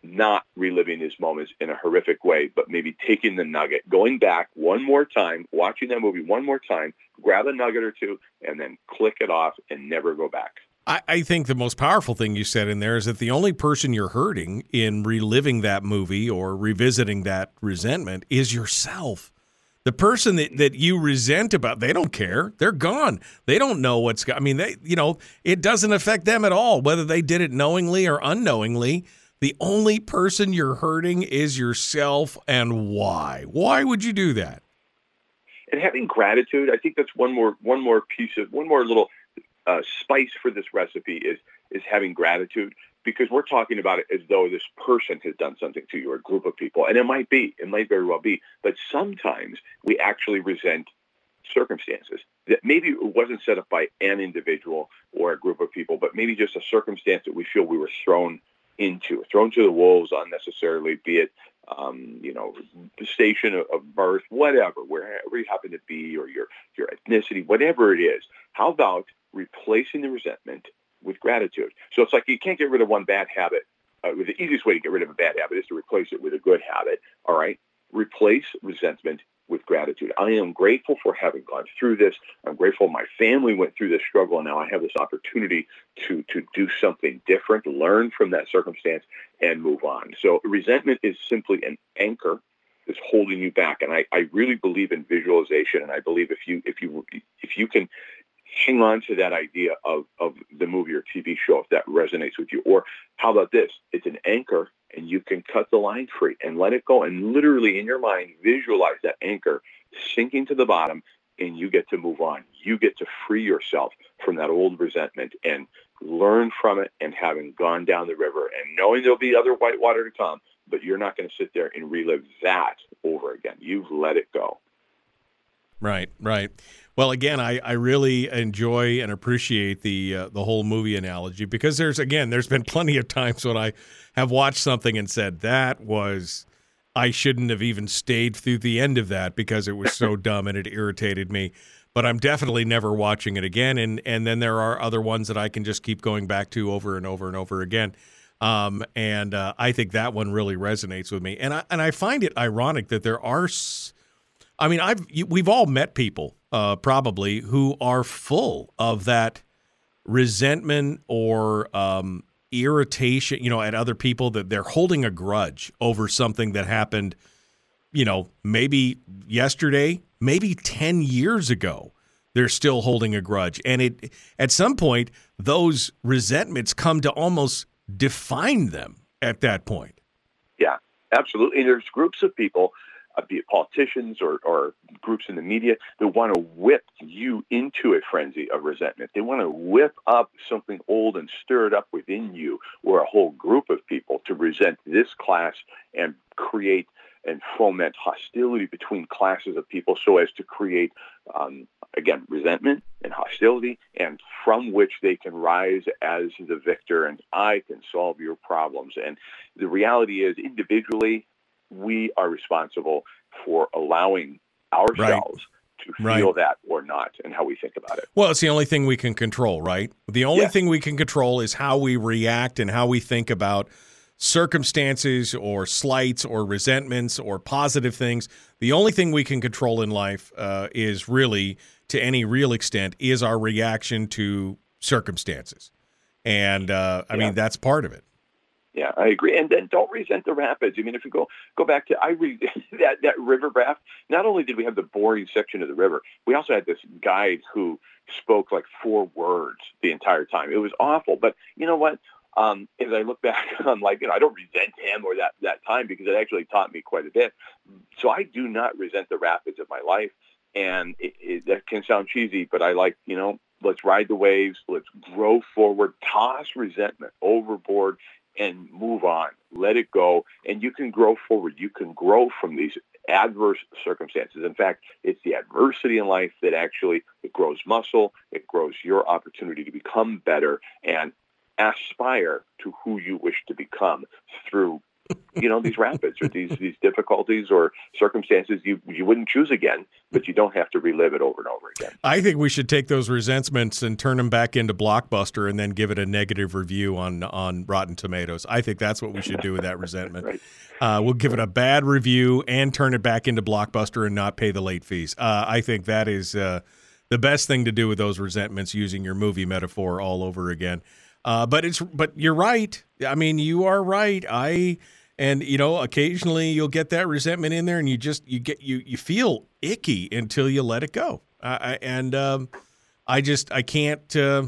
not reliving these moments in a horrific way, but maybe taking the nugget, going back one more time, watching that movie one more time, grab a nugget or two, and then click it off and never go back. I, I think the most powerful thing you said in there is that the only person you're hurting in reliving that movie or revisiting that resentment is yourself. The person that, that you resent about, they don't care. They're gone. They don't know what's. I mean, they, you know, it doesn't affect them at all, whether they did it knowingly or unknowingly. The only person you're hurting is yourself, and why? Why would you do that? And having gratitude, I think that's one more one more piece of one more little uh, spice for this recipe is is having gratitude because we're talking about it as though this person has done something to you or a group of people, and it might be, it might very well be, but sometimes we actually resent circumstances that maybe it wasn't set up by an individual or a group of people, but maybe just a circumstance that we feel we were thrown into, thrown to the wolves unnecessarily, be it, um, you know, the station of, of birth, whatever, wherever you happen to be, or your your ethnicity, whatever it is. How about replacing the resentment with gratitude? So it's like you can't get rid of one bad habit. Uh, the easiest way to get rid of a bad habit is to replace it with a good habit. All right, replace resentment with gratitude. I am grateful for having gone through this. I'm grateful my family went through this struggle and now I have this opportunity to to do something different, learn from that circumstance and move on. So resentment is simply an anchor that's holding you back. And I, I really believe in visualization and I believe if you if you if you can hang on to that idea of, of the movie or TV show if that resonates with you. Or how about this? It's an anchor and you can cut the line free and let it go and literally in your mind visualize that anchor sinking to the bottom and you get to move on. You get to free yourself from that old resentment and learn from it and having gone down the river and knowing there'll be other white water to come, but you're not going to sit there and relive that over again. You've let it go. Right, right. Well, again, I, I really enjoy and appreciate the uh, the whole movie analogy because there's again there's been plenty of times when I have watched something and said that was I shouldn't have even stayed through the end of that because it was so dumb and it irritated me. But I'm definitely never watching it again. And and then there are other ones that I can just keep going back to over and over and over again. Um, and uh, I think that one really resonates with me. And I and I find it ironic that there are. S- I mean, I've we've all met people uh, probably who are full of that resentment or um, irritation, you know, at other people that they're holding a grudge over something that happened, you know, maybe yesterday, maybe 10 years ago. They're still holding a grudge. And it at some point those resentments come to almost define them at that point. Yeah, absolutely. And there's groups of people uh, be it politicians or, or groups in the media that want to whip you into a frenzy of resentment. They want to whip up something old and stir it up within you or a whole group of people to resent this class and create and foment hostility between classes of people so as to create, um, again, resentment and hostility, and from which they can rise as the victor and I can solve your problems. And the reality is, individually, we are responsible for allowing ourselves right. to feel right. that or not and how we think about it. Well, it's the only thing we can control, right? The only yes. thing we can control is how we react and how we think about circumstances or slights or resentments or positive things. The only thing we can control in life uh, is really, to any real extent, is our reaction to circumstances. And uh, I yeah. mean, that's part of it. Yeah, I agree. And then don't resent the rapids. I mean, if you go go back to I read that that river raft. Not only did we have the boring section of the river, we also had this guide who spoke like four words the entire time. It was awful. But you know what? Um, as I look back on, like you know, I don't resent him or that that time because it actually taught me quite a bit. So I do not resent the rapids of my life. And it, it, that can sound cheesy, but I like you know let's ride the waves, let's grow forward, toss resentment overboard, and move on. Let it go. And you can grow forward. You can grow from these adverse circumstances. In fact, it's the adversity in life that actually it grows muscle, it grows your opportunity to become better and aspire to who you wish to become through you know these rapids or these these difficulties or circumstances you you wouldn't choose again but you don't have to relive it over and over again i think we should take those resentments and turn them back into blockbuster and then give it a negative review on on rotten tomatoes i think that's what we should do with that resentment right. uh, we'll give it a bad review and turn it back into blockbuster and not pay the late fees uh, i think that is uh, the best thing to do with those resentments using your movie metaphor all over again uh, but it's but you're right. I mean, you are right. I and you know occasionally you'll get that resentment in there, and you just you get you you feel icky until you let it go. Uh, and um, I just I can't. Uh,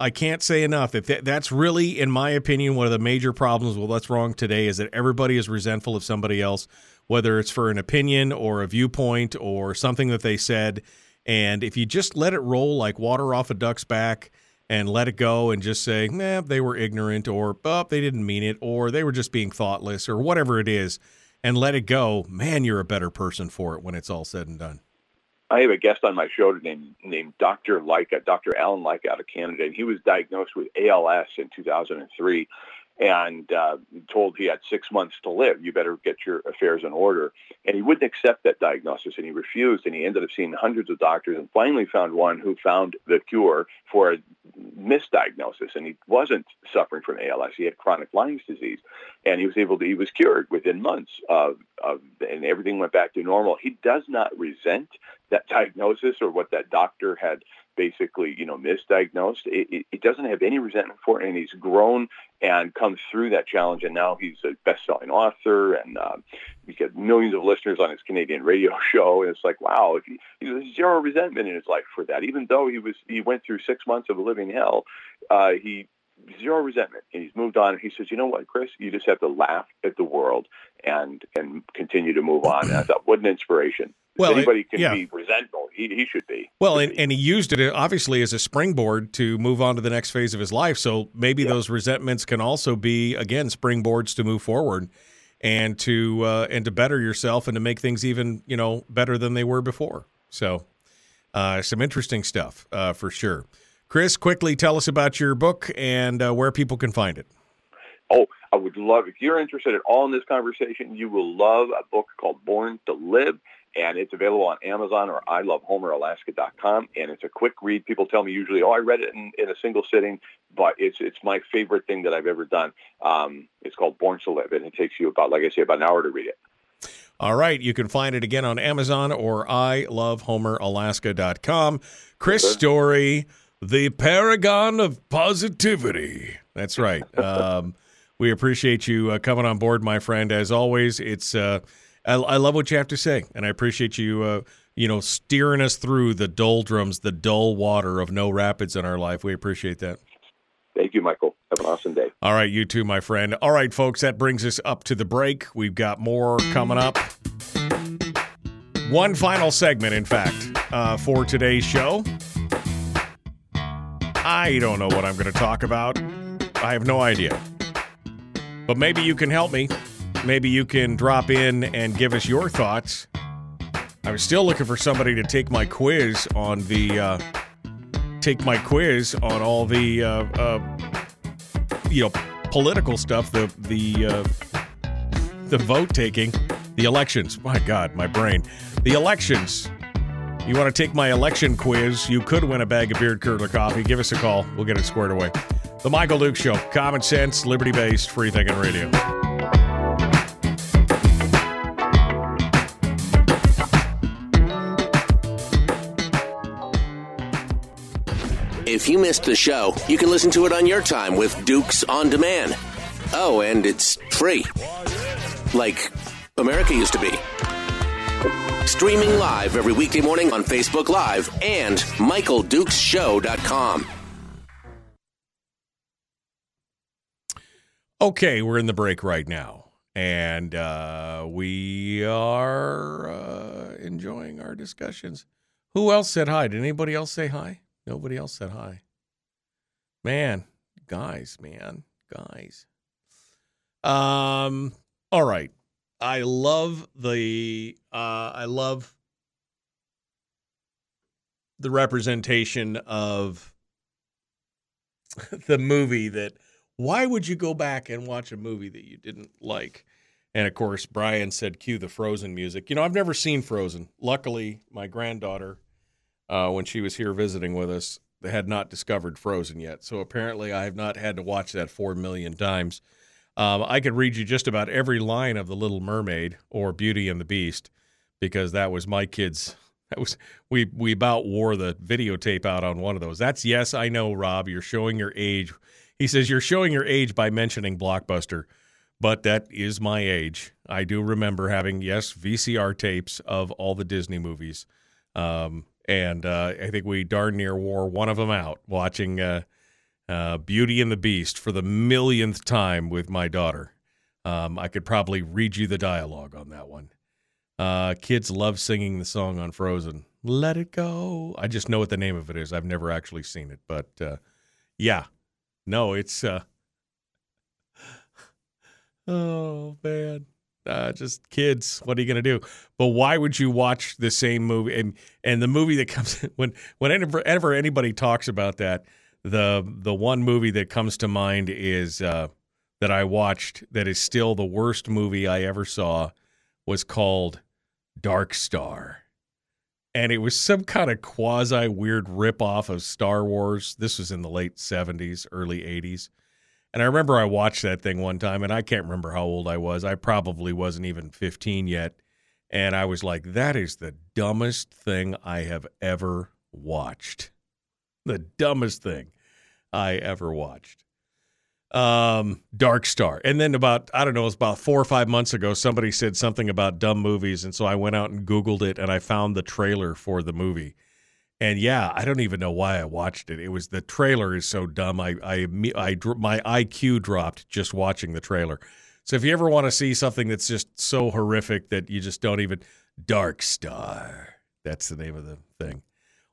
I can't say enough. If that, that's really, in my opinion, one of the major problems with what's wrong today is that everybody is resentful of somebody else, whether it's for an opinion or a viewpoint or something that they said. And if you just let it roll like water off a duck's back, and let it go and just say, nah, they were ignorant or oh, they didn't mean it or they were just being thoughtless or whatever it is and let it go, man, you're a better person for it when it's all said and done. I have a guest on my show named named Dr. Leica, Dr. Alan Leica out of Canada, and he was diagnosed with ALS in 2003 and uh, told he had six months to live. You better get your affairs in order. And he wouldn't accept that diagnosis, and he refused. And he ended up seeing hundreds of doctors, and finally found one who found the cure for a misdiagnosis. And he wasn't suffering from ALS; he had chronic Lyme's disease, and he was able to. He was cured within months of, of and everything went back to normal. He does not resent that diagnosis or what that doctor had basically, you know, misdiagnosed. It, it, it, doesn't have any resentment for it, and he's grown and come through that challenge. And now he's a best-selling author, and uh, he's got millions of listeners on his Canadian radio show. And it's like, wow, he, he zero resentment in his life for that, even though he was he went through six months of living hell. Uh, he zero resentment and he's moved on and he says you know what chris you just have to laugh at the world and and continue to move on and i thought what an inspiration well, anybody can yeah. be resentful. He, he should be. Well, should and, be. and he used it obviously as a springboard to move on to the next phase of his life. So maybe yeah. those resentments can also be again springboards to move forward and to uh, and to better yourself and to make things even you know better than they were before. So uh, some interesting stuff uh, for sure. Chris, quickly tell us about your book and uh, where people can find it. Oh, I would love, if you're interested at all in this conversation, you will love a book called Born to Live, and it's available on Amazon or ilovehomeralaska.com, and it's a quick read. People tell me usually, oh, I read it in, in a single sitting, but it's it's my favorite thing that I've ever done. Um, it's called Born to Live, and it takes you about, like I say, about an hour to read it. All right. You can find it again on Amazon or ilovehomeralaska.com. Chris Story, the paragon of positivity. That's right. Um, we appreciate you uh, coming on board, my friend. As always, it's uh, I, I, love what you have to say, and I appreciate you, uh, you know, steering us through the doldrums, the dull water of no rapids in our life. We appreciate that. Thank you, Michael. Have an awesome day. All right, you too, my friend. All right, folks, that brings us up to the break. We've got more coming up. One final segment, in fact, uh, for today's show. I don't know what I'm going to talk about. I have no idea. But maybe you can help me. Maybe you can drop in and give us your thoughts. I was still looking for somebody to take my quiz on the uh, take my quiz on all the uh, uh, you know political stuff, the the uh, the vote taking, the elections. My God, my brain. The elections. You want to take my election quiz? You could win a bag of beard curdler coffee. Give us a call. We'll get it squared away. The Michael Duke Show. Common sense, liberty based, free thinking radio. If you missed the show, you can listen to it on your time with Dukes on Demand. Oh, and it's free. Like America used to be. Streaming live every weekday morning on Facebook Live and MichaelDukesShow.com. Okay, we're in the break right now, and uh, we are uh, enjoying our discussions. Who else said hi? Did anybody else say hi? Nobody else said hi. Man, guys, man, guys. Um, all right. I love the uh I love the representation of the movie that why would you go back and watch a movie that you didn't like? And of course, Brian said, cue the Frozen music. You know, I've never seen Frozen. Luckily, my granddaughter uh, when she was here visiting with us had not discovered Frozen yet. So apparently, I have not had to watch that four million times. Um, I could read you just about every line of The Little Mermaid or Beauty and the Beast because that was my kids. That was we we about wore the videotape out on one of those. That's yes, I know, Rob. You're showing your age. He says you're showing your age by mentioning Blockbuster, but that is my age. I do remember having yes VCR tapes of all the Disney movies. Um, and uh, I think we darn near wore one of them out watching uh, uh, Beauty and the Beast for the millionth time with my daughter. Um, I could probably read you the dialogue on that one. Uh, kids love singing the song on Frozen. Let it go. I just know what the name of it is. I've never actually seen it, but uh, yeah, no, it's. Uh, oh man uh, just kids. What are you to do? But why would you watch the same movie? And and the movie that comes when whenever ever anybody talks about that, the the one movie that comes to mind is uh, that I watched that is still the worst movie I ever saw was called Dark Star. And it was some kind of quasi weird ripoff of Star Wars. This was in the late 70s, early 80s and I remember I watched that thing one time, and I can't remember how old I was. I probably wasn't even 15 yet. And I was like, that is the dumbest thing I have ever watched. The dumbest thing I ever watched. Um, Dark Star. And then about, I don't know, it was about four or five months ago, somebody said something about dumb movies. And so I went out and Googled it and I found the trailer for the movie. And yeah, I don't even know why I watched it. It was the trailer is so dumb. I I I, my IQ dropped just watching the trailer. So if you ever want to see something that's just so horrific that you just don't even Dark Star. That's the name of the thing.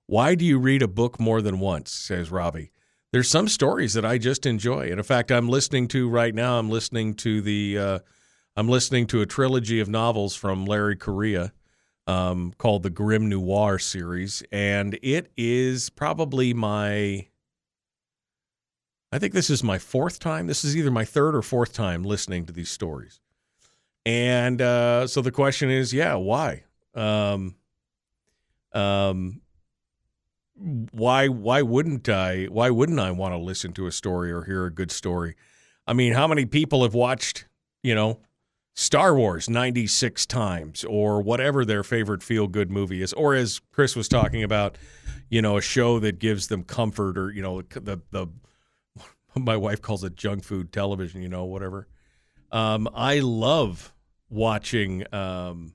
Why do you read a book more than once? says Robbie. There's some stories that I just enjoy. And in fact, I'm listening to right now, I'm listening to the uh, I'm listening to a trilogy of novels from Larry Correia um, called the Grimnoir series, and it is probably my. I think this is my fourth time. This is either my third or fourth time listening to these stories. And uh, so the question is, yeah, why? Um, um, why why wouldn't I why wouldn't I want to listen to a story or hear a good story? I mean, how many people have watched, you know, Star Wars 96 times or whatever their favorite feel good movie is or as Chris was talking about, you know, a show that gives them comfort or, you know, the the my wife calls it junk food television, you know, whatever. Um, I love watching um,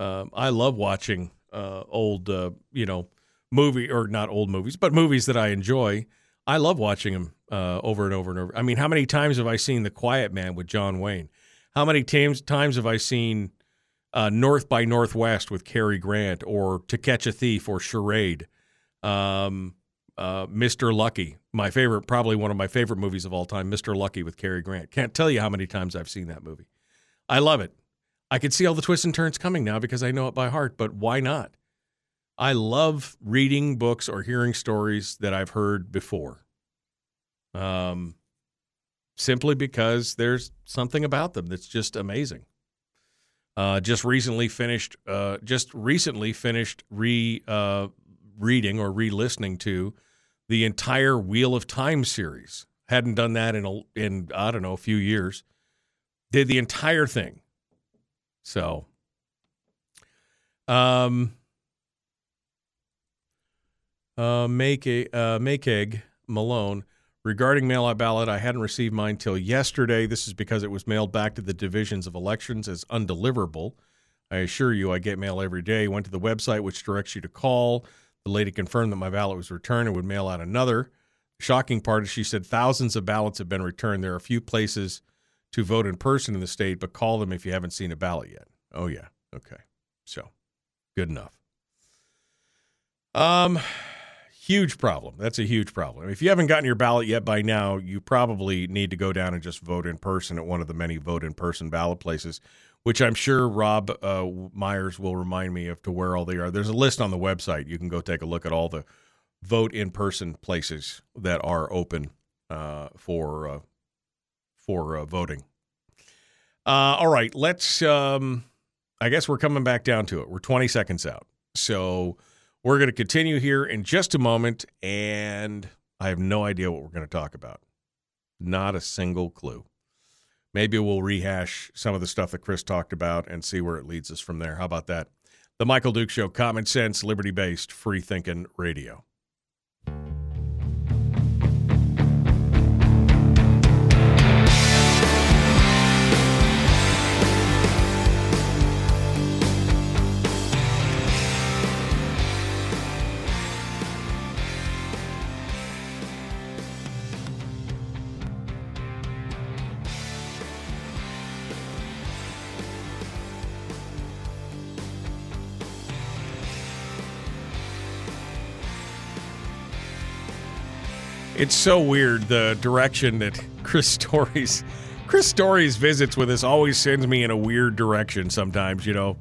um I love watching uh, old uh, you know, movie or not old movies, but movies that I enjoy. I love watching them uh, over and over and over. I mean, how many times have I seen The Quiet Man with John Wayne? How many times times have I seen uh, North by Northwest with Cary Grant, or To Catch a Thief, or Charade? Um, uh, Mr. Lucky, my favorite, probably one of my favorite movies of all time, Mr. Lucky with Cary Grant. Can't tell you how many times I've seen that movie. I love it. I can see all the twists and turns coming now because I know it by heart, but why not? I love reading books or hearing stories that I've heard before. Um, simply because there's something about them that's just amazing. Uh, just recently finished, uh, just recently finished re uh, reading or re-listening to the entire Wheel of Time series. Hadn't done that in a, in I don't know a few years. Did the entire thing. So, um, uh, make a uh, make egg Malone Regarding mail out ballot, I hadn't received mine till yesterday. This is because it was mailed back to the divisions of elections as undeliverable. I assure you, I get mail every day. Went to the website, which directs you to call. The lady confirmed that my ballot was returned and would mail out another. The shocking part is she said thousands of ballots have been returned. There are a few places to vote in person in the state, but call them if you haven't seen a ballot yet. Oh, yeah. Okay. So, good enough. Um, Huge problem. That's a huge problem. If you haven't gotten your ballot yet by now, you probably need to go down and just vote in person at one of the many vote in person ballot places, which I'm sure Rob uh, Myers will remind me of to where all they are. There's a list on the website. You can go take a look at all the vote in person places that are open uh, for uh, for uh, voting. Uh, all right, let's. Um, I guess we're coming back down to it. We're 20 seconds out, so we're going to continue here in just a moment, and I have no idea what we're going to talk about. Not a single clue. Maybe we'll rehash some of the stuff that Chris talked about and see where it leads us from there. How about that? The Michael Duke Show, common sense, liberty based, free thinking radio. It's so weird the direction that Chris Story's Chris Story's visits with us always sends me in a weird direction sometimes, you know,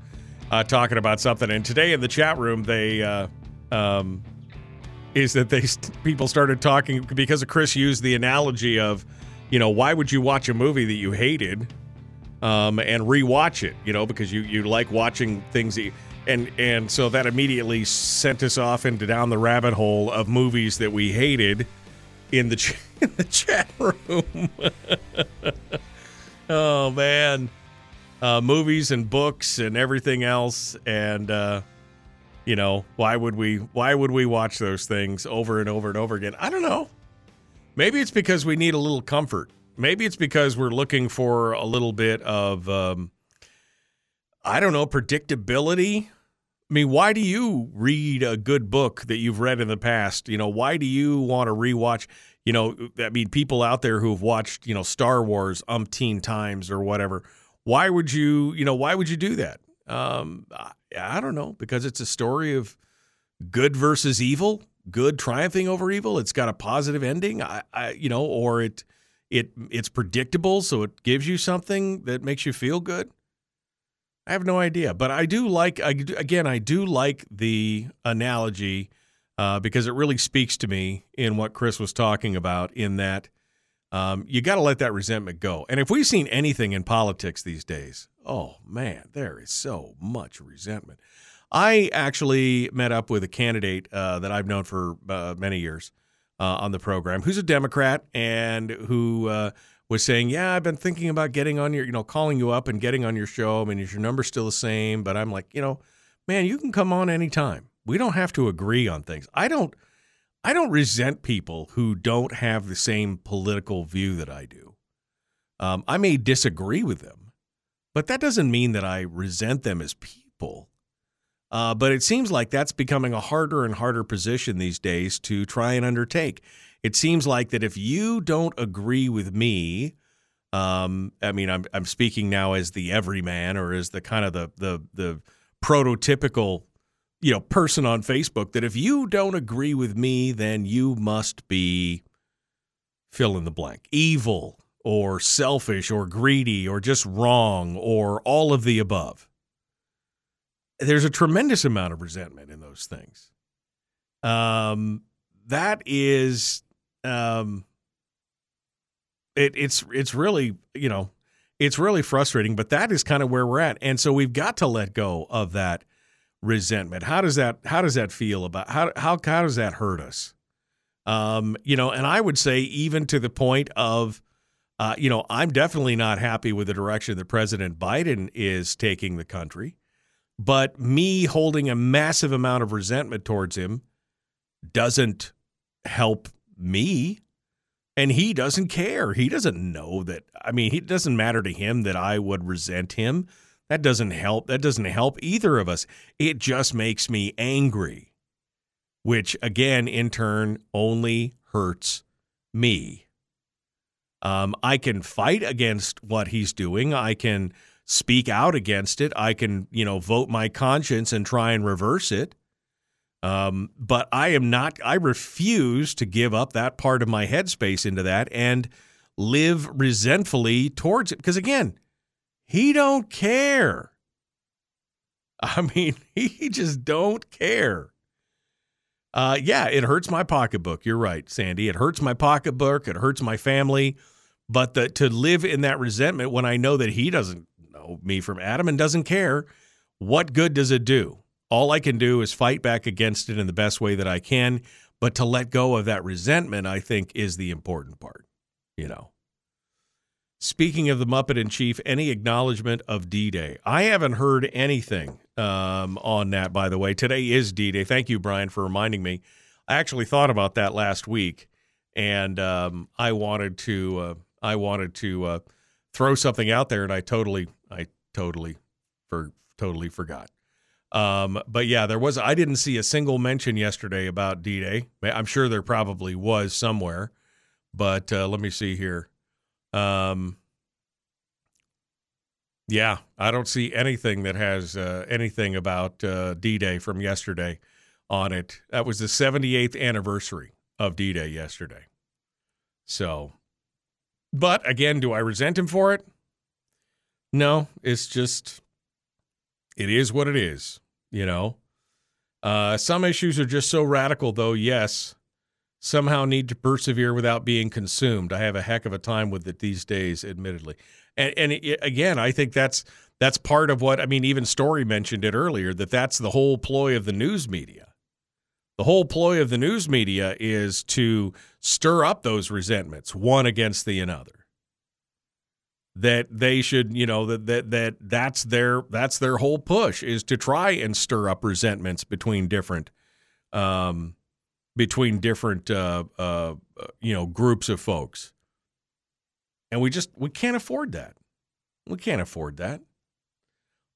uh, talking about something. And today in the chat room, they uh, um, is that they people started talking because of Chris used the analogy of, you know, why would you watch a movie that you hated um, and rewatch it, you know, because you you like watching things that you, and and so that immediately sent us off into down the rabbit hole of movies that we hated in the ch- in the chat room. oh man, uh, movies and books and everything else, and uh, you know why would we why would we watch those things over and over and over again? I don't know. Maybe it's because we need a little comfort. Maybe it's because we're looking for a little bit of um, I don't know predictability. I mean, why do you read a good book that you've read in the past? You know, why do you want to rewatch? You know, I mean, people out there who've watched, you know, Star Wars umpteen times or whatever. Why would you, you know, why would you do that? Um, I, I don't know, because it's a story of good versus evil, good triumphing over evil. It's got a positive ending. I, I you know, or it, it, it's predictable, so it gives you something that makes you feel good. I have no idea, but I do like. I, again, I do like the analogy uh, because it really speaks to me in what Chris was talking about. In that, um, you got to let that resentment go. And if we've seen anything in politics these days, oh man, there is so much resentment. I actually met up with a candidate uh, that I've known for uh, many years uh, on the program, who's a Democrat and who uh, was saying, "Yeah, I've been thinking about getting on your, you know, calling you up and getting on your show. I mean, is your number still the same?" But I'm like, you know, man, you can come on anytime. We don't have to agree on things. I don't. I don't resent people who don't have the same political view that I do. Um, I may disagree with them, but that doesn't mean that I resent them as people. Uh, but it seems like that's becoming a harder and harder position these days to try and undertake. It seems like that if you don't agree with me, um, I mean, I'm I'm speaking now as the everyman or as the kind of the the the prototypical you know person on Facebook that if you don't agree with me, then you must be fill in the blank, evil or selfish or greedy or just wrong or all of the above. There's a tremendous amount of resentment in those things. Um, that is um, it, it's it's really you know it's really frustrating, but that is kind of where we're at, and so we've got to let go of that resentment. How does that how does that feel about how how how does that hurt us? Um, you know, and I would say even to the point of uh, you know, I'm definitely not happy with the direction that President Biden is taking the country, but me holding a massive amount of resentment towards him doesn't help me. And he doesn't care. He doesn't know that. I mean, it doesn't matter to him that I would resent him. That doesn't help. That doesn't help either of us. It just makes me angry, which again, in turn, only hurts me. Um, I can fight against what he's doing. I can speak out against it. I can, you know, vote my conscience and try and reverse it. Um, but I am not, I refuse to give up that part of my headspace into that and live resentfully towards it. Because again, he don't care. I mean, he just don't care. Uh, yeah, it hurts my pocketbook. You're right, Sandy. It hurts my pocketbook. It hurts my family. But the, to live in that resentment when I know that he doesn't me from Adam and doesn't care, what good does it do? All I can do is fight back against it in the best way that I can. But to let go of that resentment, I think, is the important part, you know. Speaking of the Muppet in Chief, any acknowledgement of D Day? I haven't heard anything um, on that, by the way. Today is D Day. Thank you, Brian, for reminding me. I actually thought about that last week, and um, I wanted to, uh, I wanted to uh, throw something out there, and I totally, I totally, for totally forgot. Um, but yeah, there was. I didn't see a single mention yesterday about D Day. I'm sure there probably was somewhere, but uh, let me see here. Um, yeah, I don't see anything that has uh, anything about uh, D Day from yesterday on it. That was the 78th anniversary of D Day yesterday. So, but again, do I resent him for it? No, it's just, it is what it is. You know, uh, some issues are just so radical, though. Yes, somehow need to persevere without being consumed. I have a heck of a time with it these days, admittedly. And, and it, again, I think that's that's part of what I mean. Even Story mentioned it earlier that that's the whole ploy of the news media. The whole ploy of the news media is to stir up those resentments, one against the another. That they should you know that that that that's their that's their whole push is to try and stir up resentments between different um between different uh uh you know groups of folks. And we just we can't afford that. We can't afford that.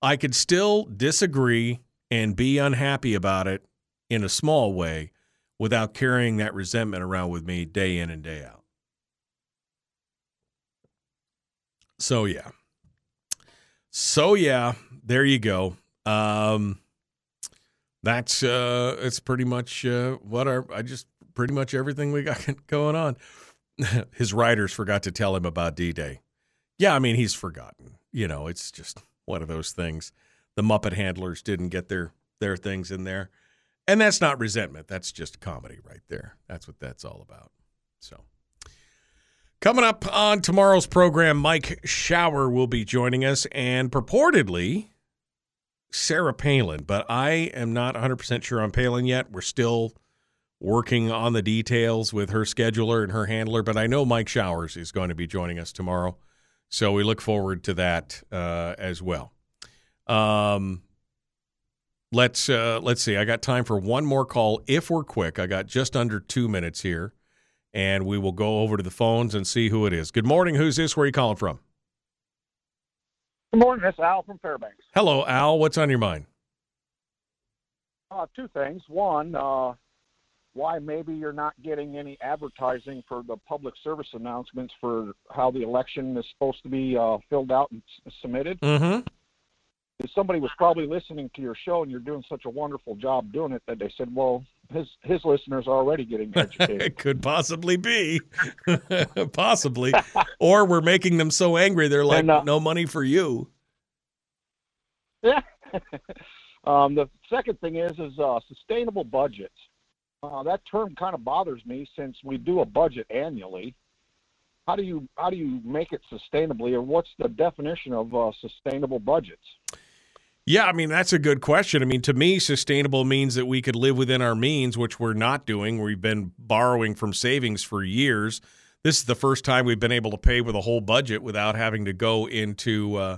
I could still disagree and be unhappy about it in a small way without carrying that resentment around with me day in and day out So yeah. So yeah, there you go. Um that's uh it's pretty much uh what our I just pretty much everything we got going on. His writers forgot to tell him about D-Day. Yeah, I mean he's forgotten. You know, it's just one of those things. The Muppet handlers didn't get their their things in there. And that's not resentment. That's just comedy right there. That's what that's all about. So, coming up on tomorrow's program, Mike Shower will be joining us and purportedly Sarah Palin, but I am not 100% sure on Palin yet. We're still working on the details with her scheduler and her handler, but I know Mike Showers is going to be joining us tomorrow. So we look forward to that uh, as well. Um, let's uh, let's see. I got time for one more call if we're quick. I got just under two minutes here, and we will go over to the phones and see who it is. Good morning. Who's this? Where are you calling from? Good morning. It's Al from Fairbanks. Hello, Al. What's on your mind? Uh, two things. One, uh, why maybe you're not getting any advertising for the public service announcements for how the election is supposed to be uh, filled out and s- submitted. Mm-hmm. Somebody was probably listening to your show, and you're doing such a wonderful job doing it that they said, "Well, his his listeners are already getting educated." it could possibly be, possibly, or we're making them so angry they're like, And, uh, no money for you. Yeah. um, the second thing is is uh, sustainable budgets. Uh, that term kind of bothers me since we do a budget annually. How do you how do you make it sustainably, or what's the definition of uh, sustainable budgets? Yeah, I mean that's a good question. I mean, to me, sustainable means that we could live within our means, which we're not doing. We've been borrowing from savings for years. This is the first time we've been able to pay with a whole budget without having to go into uh,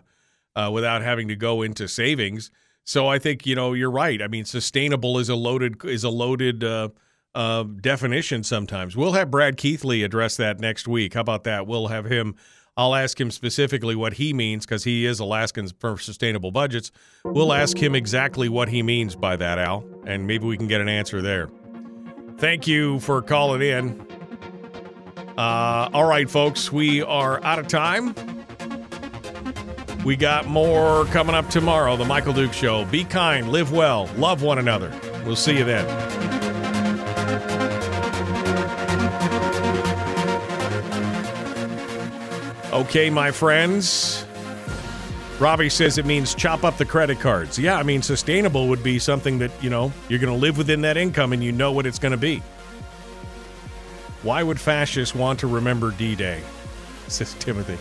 uh, without having to go into savings. So I think you know you're right. I mean, sustainable is a loaded is a loaded uh, uh, definition. Sometimes we'll have Brad Keithley address that next week. How about that? We'll have him. I'll ask him specifically what he means because he is Alaskans for sustainable budgets. We'll ask him exactly what he means by that, Al, and maybe we can get an answer there. Thank you for calling in. Uh, all right, folks, we are out of time. We got more coming up tomorrow. The Michael Duke Show. Be kind, live well, love one another. We'll see you then. Okay, my friends. Robbie says it means chop up the credit cards. Yeah, I mean, sustainable would be something that, you know, you're going to live within that income and you know what it's going to be. Why would fascists want to remember D Day? Says Timothy.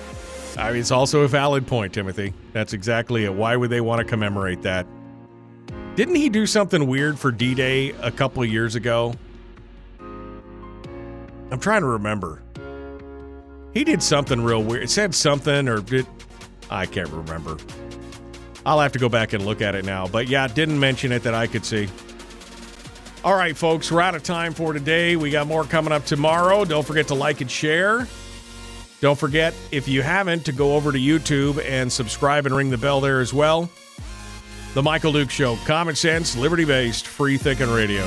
I mean, it's also a valid point, Timothy. That's exactly it. Why would they want to commemorate that? Didn't he do something weird for D Day a couple years ago? I'm trying to remember. He did something real weird. It said something, or did I can't remember. I'll have to go back and look at it now. But yeah, didn't mention it that I could see. All right, folks, we're out of time for today. We got more coming up tomorrow. Don't forget to like and share. Don't forget, if you haven't, to go over to YouTube and subscribe and ring the bell there as well. The Michael Duke Show, common sense, liberty based, free thinking radio.